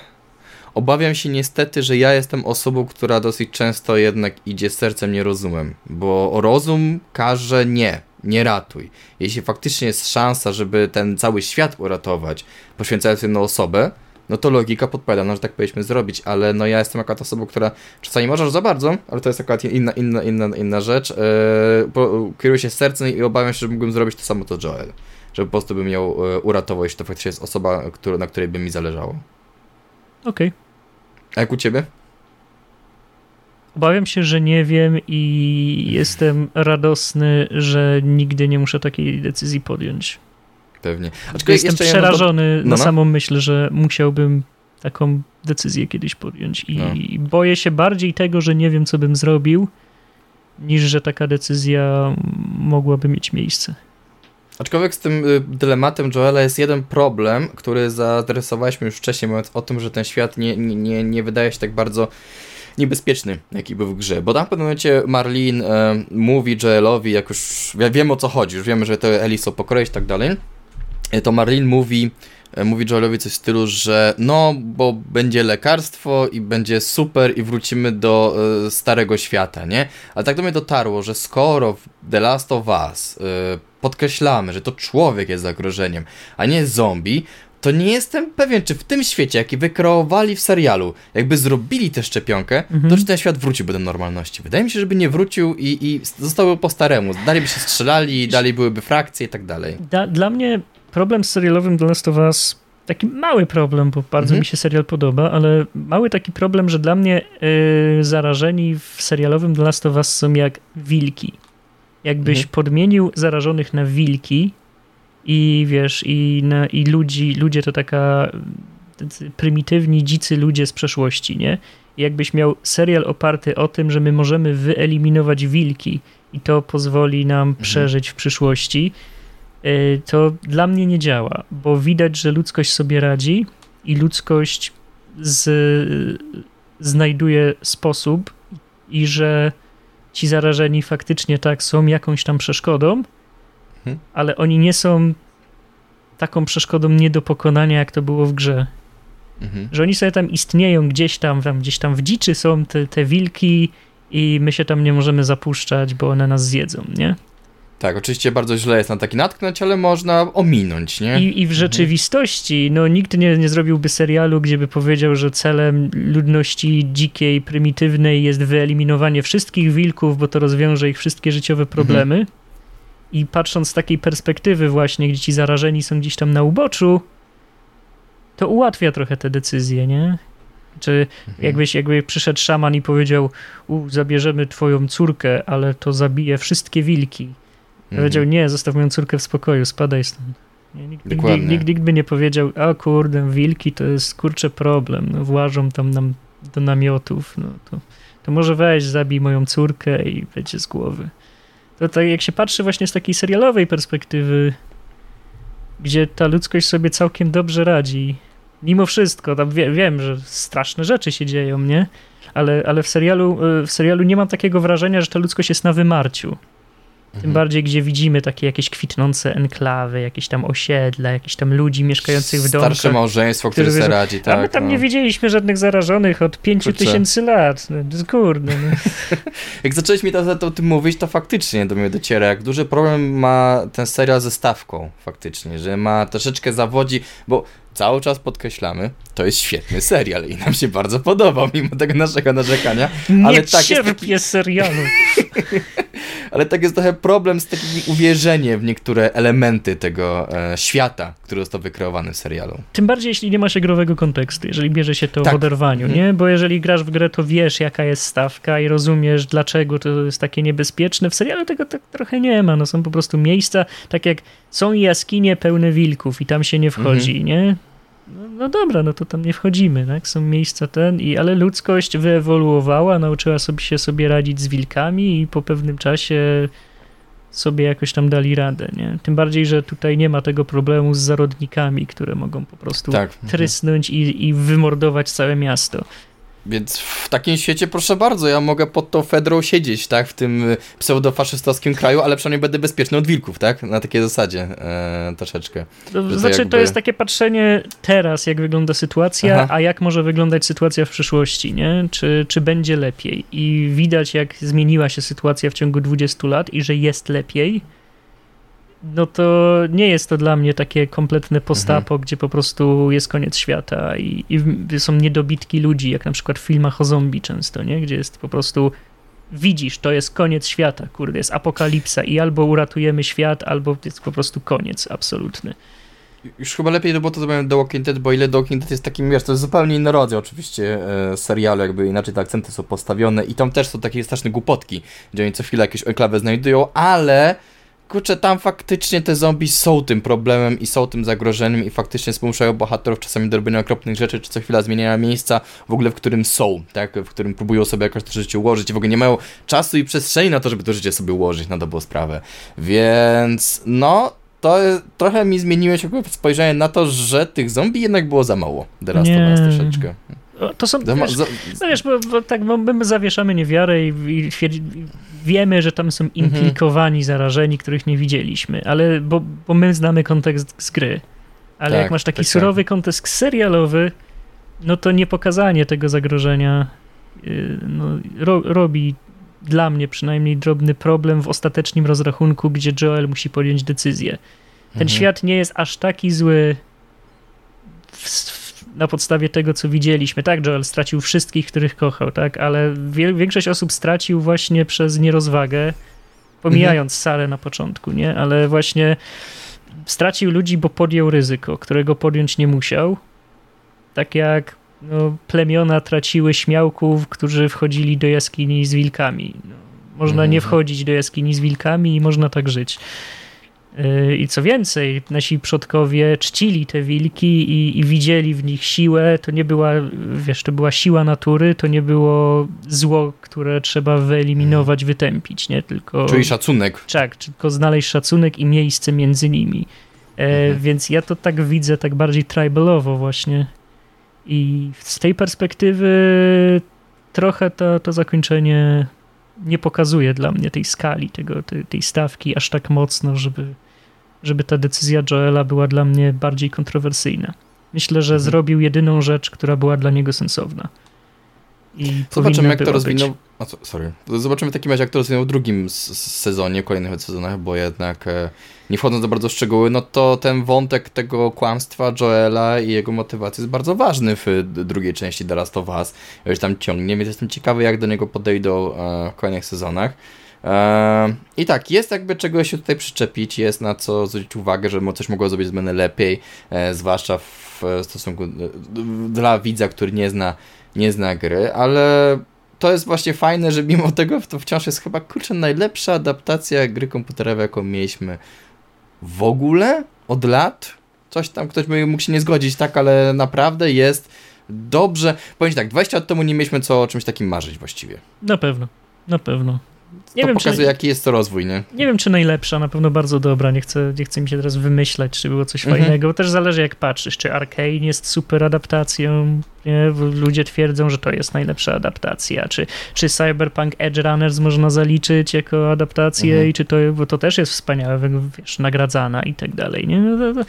Obawiam się niestety, że ja jestem osobą, która dosyć często jednak idzie sercem, nie rozumem, bo rozum każe nie, nie ratuj. Jeśli faktycznie jest szansa, żeby ten cały świat uratować, poświęcając jedną osobę, no to logika podpowiada, no, że tak powinniśmy zrobić, ale no ja jestem akurat osobą, która czasami możesz za bardzo, ale to jest akurat inna, inna, inna, inna rzecz. Yy, kieruję się sercem i obawiam się, że mógłbym zrobić to samo co Joel. Że po prostu bym ją yy, uratował, jeśli to faktycznie jest osoba, która, na której by mi zależało. Okej. Okay. A jak u ciebie? Obawiam się, że nie wiem i jestem radosny, że nigdy nie muszę takiej decyzji podjąć. Pewnie. Aczkolwiek jestem przerażony no, no. na samą myśl, że musiałbym taką decyzję kiedyś podjąć i no. boję się bardziej tego, że nie wiem, co bym zrobił, niż że taka decyzja mogłaby mieć miejsce. Aczkolwiek z tym y, dylematem Joela jest jeden problem, który zaadresowaliśmy już wcześniej, mówiąc o tym, że ten świat nie, nie, nie wydaje się tak bardzo niebezpieczny, jaki był w grze. Bo tam w pewnym momencie Marlin e, mówi Joelowi, jak już ja wiem o co chodzi, już wiemy, że to Eliso pokroić i tak dalej, e, to Marlin mówi, mówi Joelowi coś w stylu, że no, bo będzie lekarstwo i będzie super i wrócimy do e, starego świata, nie? Ale tak do mnie dotarło, że skoro w The Last of Us e, podkreślamy, że to człowiek jest zagrożeniem, a nie zombie, to nie jestem pewien, czy w tym świecie, jaki wykreowali w serialu, jakby zrobili tę szczepionkę, mhm. to czy ten świat wróciłby do normalności. Wydaje mi się, żeby nie wrócił i, i zostałby po staremu. Dalej by się strzelali, dalej byłyby frakcje i tak dalej. Da, dla mnie problem z serialowym The Last of Us taki mały problem, bo bardzo mhm. mi się serial podoba, ale mały taki problem, że dla mnie yy, zarażeni w serialowym The Last of Us są jak wilki. Jakbyś mhm. podmienił zarażonych na wilki, i wiesz, i, na, i ludzi, ludzie to taka prymitywni, dzicy ludzie z przeszłości, nie? I jakbyś miał serial oparty o tym, że my możemy wyeliminować wilki i to pozwoli nam mhm. przeżyć w przyszłości, y, to dla mnie nie działa, bo widać, że ludzkość sobie radzi i ludzkość z, znajduje sposób i że ci zarażeni faktycznie tak są jakąś tam przeszkodą, Mhm. ale oni nie są taką przeszkodą nie do pokonania, jak to było w grze. Mhm. Że oni sobie tam istnieją gdzieś tam, tam gdzieś tam w dziczy są te, te wilki i my się tam nie możemy zapuszczać, bo one nas zjedzą, nie? Tak, oczywiście bardzo źle jest na taki natknąć, ale można ominąć, nie? I, i w mhm. rzeczywistości, no nikt nie, nie zrobiłby serialu, gdzie by powiedział, że celem ludności dzikiej, prymitywnej jest wyeliminowanie wszystkich wilków, bo to rozwiąże ich wszystkie życiowe problemy. Mhm i patrząc z takiej perspektywy właśnie, gdzie ci zarażeni są gdzieś tam na uboczu, to ułatwia trochę te decyzje, nie? Czy mhm. jakbyś, jakby przyszedł szaman i powiedział, u, zabierzemy twoją córkę, ale to zabije wszystkie wilki. Mhm. Powiedział, nie, zostaw moją córkę w spokoju, spadaj stąd. Nikt, nikt, nikt, nikt, by nie powiedział, a kurde, wilki to jest kurczę problem, no, włażą tam nam do namiotów, no to, to może weź, zabij moją córkę i będzie z głowy to tak jak się patrzy właśnie z takiej serialowej perspektywy, gdzie ta ludzkość sobie całkiem dobrze radzi, mimo wszystko, tam wie, wiem, że straszne rzeczy się dzieją, nie? Ale, ale w, serialu, w serialu nie mam takiego wrażenia, że ta ludzkość jest na wymarciu. Tym mhm. bardziej, gdzie widzimy takie jakieś kwitnące enklawy, jakieś tam osiedla, jakieś tam ludzi mieszkających w domach. Starsze małżeństwo, które sobie radzi, tak. A my tam no. nie widzieliśmy żadnych zarażonych od 5 tysięcy lat. No, kurde. No. jak zaczęliśmy teraz o tym mówić, to faktycznie do mnie dociera, jak duży problem ma ten serial ze stawką, faktycznie, że ma troszeczkę zawodzi, bo cały czas podkreślamy, to jest świetny serial i nam się bardzo podobał, mimo tego naszego narzekania. Nie ale tak cierpię jest serialu. ale tak jest trochę problem z takim uwierzeniem w niektóre elementy tego e, świata, który został wykreowany w serialu. Tym bardziej, jeśli nie masz growego kontekstu, jeżeli bierze się to tak. w oderwaniu, mhm. nie? Bo jeżeli grasz w grę, to wiesz, jaka jest stawka i rozumiesz, dlaczego to jest takie niebezpieczne. W serialu tego tak trochę nie ma, no są po prostu miejsca, tak jak są jaskinie pełne wilków i tam się nie wchodzi, mhm. nie? No, no, dobra, no to tam nie wchodzimy, tak? Są miejsca ten, i, ale ludzkość wyewoluowała, nauczyła sobie się sobie radzić z wilkami i po pewnym czasie sobie jakoś tam dali radę, nie? Tym bardziej, że tutaj nie ma tego problemu z zarodnikami, które mogą po prostu tak. trysnąć i, i wymordować całe miasto. Więc w takim świecie, proszę bardzo, ja mogę pod tą Fedrą siedzieć, tak, w tym y, pseudofaszystowskim kraju, ale przynajmniej będę bezpieczny od wilków, tak, na takiej zasadzie e, troszeczkę. To znaczy, jakby... to jest takie patrzenie teraz, jak wygląda sytuacja, Aha. a jak może wyglądać sytuacja w przyszłości, nie? Czy, czy będzie lepiej? I widać, jak zmieniła się sytuacja w ciągu 20 lat i że jest lepiej. No to nie jest to dla mnie takie kompletne postapo, mhm. gdzie po prostu jest koniec świata i, i, są niedobitki ludzi, jak na przykład w filmach o zombie często, nie? Gdzie jest po prostu widzisz, to jest koniec świata, kurde, jest apokalipsa i albo uratujemy świat, albo jest po prostu koniec absolutny. Już chyba lepiej to było to, co The Walking Dead, bo ile The Walking Dead jest takim, wiesz, to jest zupełnie inny rodzaj oczywiście e, serialu, jakby inaczej te akcenty są postawione i tam też są takie straszne głupotki, gdzie oni co chwilę jakieś enklawę znajdują, ale kurczę, tam faktycznie te zombie są tym problemem i są tym zagrożeniem i faktycznie zmuszają bohaterów czasami do robienia okropnych rzeczy, czy co chwila zmieniania miejsca w ogóle, w którym są, tak, w którym próbują sobie jakoś to życie ułożyć i w ogóle nie mają czasu i przestrzeni na to, żeby to życie sobie ułożyć na dobrą sprawę. Więc, no, to trochę mi zmieniło się spojrzenie na to, że tych zombie jednak było za mało. Teraz to nas troszeczkę. To są, wiesz, no wiesz, bo, bo tak, bo my zawieszamy niewiarę i, i, wiemy, że tam są mhm. implikowani, zarażeni, których nie widzieliśmy, ale bo, bo my znamy kontekst z gry. Ale tak, jak masz taki tak, surowy tak. kontekst serialowy, no to niepokazanie tego zagrożenia y, no, ro, robi dla mnie przynajmniej drobny problem w ostatecznym rozrachunku, gdzie Joel musi podjąć decyzję. Ten mhm. świat nie jest aż taki zły w, na podstawie tego, co widzieliśmy. Tak, Joel stracił wszystkich, których kochał, tak, ale większość osób stracił właśnie przez nierozwagę, pomijając mhm. salę na początku, nie, ale właśnie stracił ludzi, bo podjął ryzyko, którego podjąć nie musiał. Tak jak no, plemiona traciły śmiałków, którzy wchodzili do jaskini z wilkami. No, można mhm. nie wchodzić do jaskini z wilkami i można tak żyć. Yy, I co więcej, nasi przodkowie czcili te wilki i, i, widzieli w nich siłę. To nie była, wiesz, to była siła natury, to nie było zło, które trzeba wyeliminować, mhm. wytępić, nie? Tylko. Czyli szacunek. Tak, tylko znaleźć szacunek i miejsce między nimi. E, mhm. Więc ja to tak widzę, tak bardziej tribalowo właśnie. I z tej perspektywy trochę to, to zakończenie nie pokazuje dla mnie tej skali, tego, tej, tej stawki aż tak mocno, żeby, żeby ta decyzja Joela była dla mnie bardziej kontrowersyjna. Myślę, że mhm. zrobił jedyną rzecz, która była dla niego sensowna. I Zobaczymy, jak to rozwinął. A sorry. Zobaczymy w takim razie, jak to rozwinął w drugim sezonie, kolejnych sezonach, bo jednak e, nie wchodząc za bardzo w szczegóły, no to ten wątek tego kłamstwa Joela i jego motywacji jest bardzo ważny w drugiej części The Last of Us. Już tam ciągnie, więc jestem ciekawy, jak do niego podejdą e, w kolejnych sezonach. E, I tak, jest jakby czego się tutaj przyczepić, jest na co zwrócić uwagę, że coś mogło zrobić z mnie lepiej, zwłaszcza w stosunku dla widza, który nie zna nie zna gry, ale to jest właśnie fajne, że mimo tego to wciąż jest chyba, kurczę, najlepsza adaptacja gry komputerowej, jaką mieliśmy w ogóle od lat. Coś tam, ktoś by mógł się nie zgodzić, tak, ale naprawdę jest dobrze. Powiem tak, 20 lat temu nie mieliśmy co o czymś takim marzyć właściwie. Na pewno, na pewno nie to wiem, pokazuje, czy, jaki jest to rozwój, nie? Nie wiem, czy najlepsza, na pewno bardzo dobra. Nie chcę, nie chcę mi się teraz wymyślać, czy było coś mhm. fajnego. Też zależy, jak patrzysz. Czy Arkane jest super adaptacją? Nie? Ludzie twierdzą, że to jest najlepsza adaptacja. Czy, czy Cyberpunk Edge Runners można zaliczyć jako adaptację mhm. i czy to, bo to też jest wspaniałe, wiesz, nagradzana i tak dalej, nie? No to,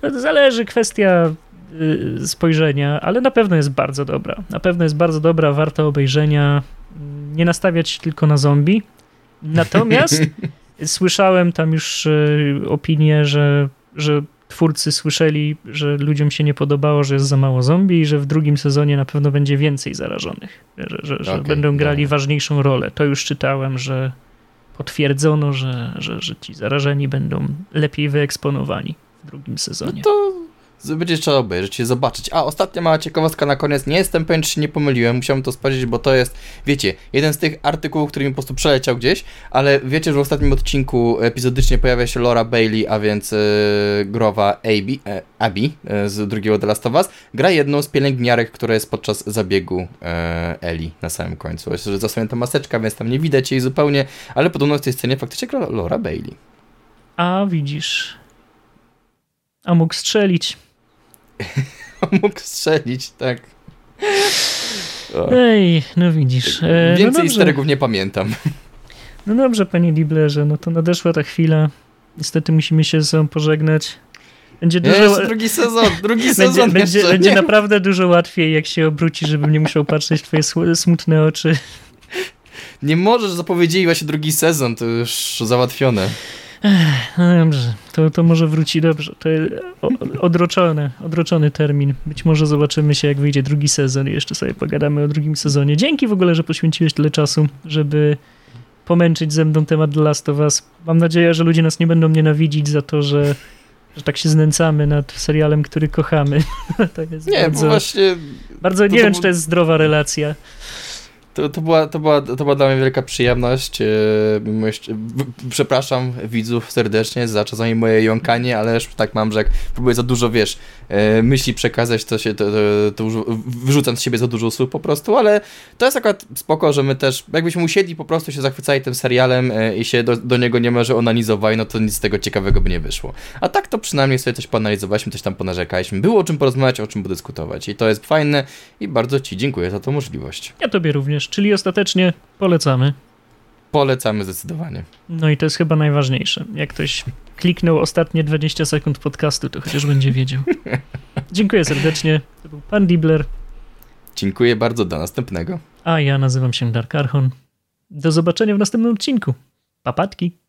to, to zależy, kwestia y, spojrzenia, ale na pewno jest bardzo dobra. Na pewno jest bardzo dobra, warta obejrzenia nie nastawiać tylko na zombie. Natomiast słyszałem tam już e, opinię, że, że twórcy słyszeli, że ludziom się nie podobało, że jest za mało zombie i że w drugim sezonie na pewno będzie więcej zarażonych, że, że, że okay, będą grali ważniejszą rolę. To już czytałem, że potwierdzono, że, że, że ci zarażeni będą lepiej wyeksponowani w drugim sezonie. No to będzie trzeba obejrzeć je zobaczyć. A ostatnia mała ciekawostka na koniec. Nie jestem pewien, czy się nie pomyliłem. Musiałem to sprawdzić, bo to jest, wiecie, jeden z tych artykułów, który mi po prostu przeleciał gdzieś, ale wiecie, że w ostatnim odcinku epizodycznie pojawia się Laura Bailey, a więc yy, growa Abby, e, Abby e, z drugiego The Last of Us, gra jedną z pielęgniarek, która jest podczas zabiegu e, Eli na samym końcu. Jest, że zasłonięta maseczka, więc tam nie widać jej zupełnie, ale podobno w tej scenie faktycznie gra Laura Bailey. A widzisz. A mógł strzelić. Mógł strzelić, tak. O. Ej, no widzisz. E, Więcej no nie pamiętam. No dobrze, panie Diblerze, no to nadeszła ta chwila. Niestety musimy się ze sobą pożegnać. Będzie dużo... Jest drugi sezon, drugi sezon będzie, będzie, będzie naprawdę dużo łatwiej, jak się obróci, żebym nie musiał patrzeć w twoje smutne oczy. Nie możesz, zapowiedzieli właśnie drugi sezon, to już załatwione. Ech, no dobrze, to, to może wróci dobrze. To odroczony, odroczony termin. Być może zobaczymy się, jak wyjdzie drugi sezon i jeszcze sobie pogadamy o drugim sezonie. Dzięki w ogóle, że poświęciłeś tyle czasu, żeby pomęczyć ze mną temat The Last of Us. Mam nadzieję, że ludzie nas nie będą nienawidzić za to, że, że tak się znęcamy nad serialem, który kochamy. to jest nie, bardzo, bo właśnie... Bardzo nie wiem, czy to jest zdrowa relacja. To, to, była, to, była, to była dla mnie wielka przyjemność. E, przepraszam widzów serdecznie za czasami moje jąkanie, ale już tak mam, że jak próbuję za dużo, wiesz, e, myśli przekazać, to się to, to, wyrzucam z siebie za dużo słów po prostu, ale to jest akurat spoko, że my też, jakbyśmy usiedli po prostu się zachwycali tym serialem e, i się do, do niego nie może onanizowali, no to nic z tego ciekawego by nie wyszło. A tak to przynajmniej sobie coś poanalizowaliśmy, coś tam ponarzekaliśmy. Było o czym porozmawiać, o czym podyskutować i to jest fajne i bardzo Ci dziękuję za tą możliwość. Ja Tobie również czyli ostatecznie polecamy. Polecamy zdecydowanie. No i to jest chyba najważniejsze. Jak ktoś kliknął ostatnie 20 sekund podcastu, to chociaż będzie wiedział. Dziękuję serdecznie. To był pan Dibler. Dziękuję bardzo, do następnego. A ja nazywam się Dark Archon. Do zobaczenia w następnym odcinku. Papatki.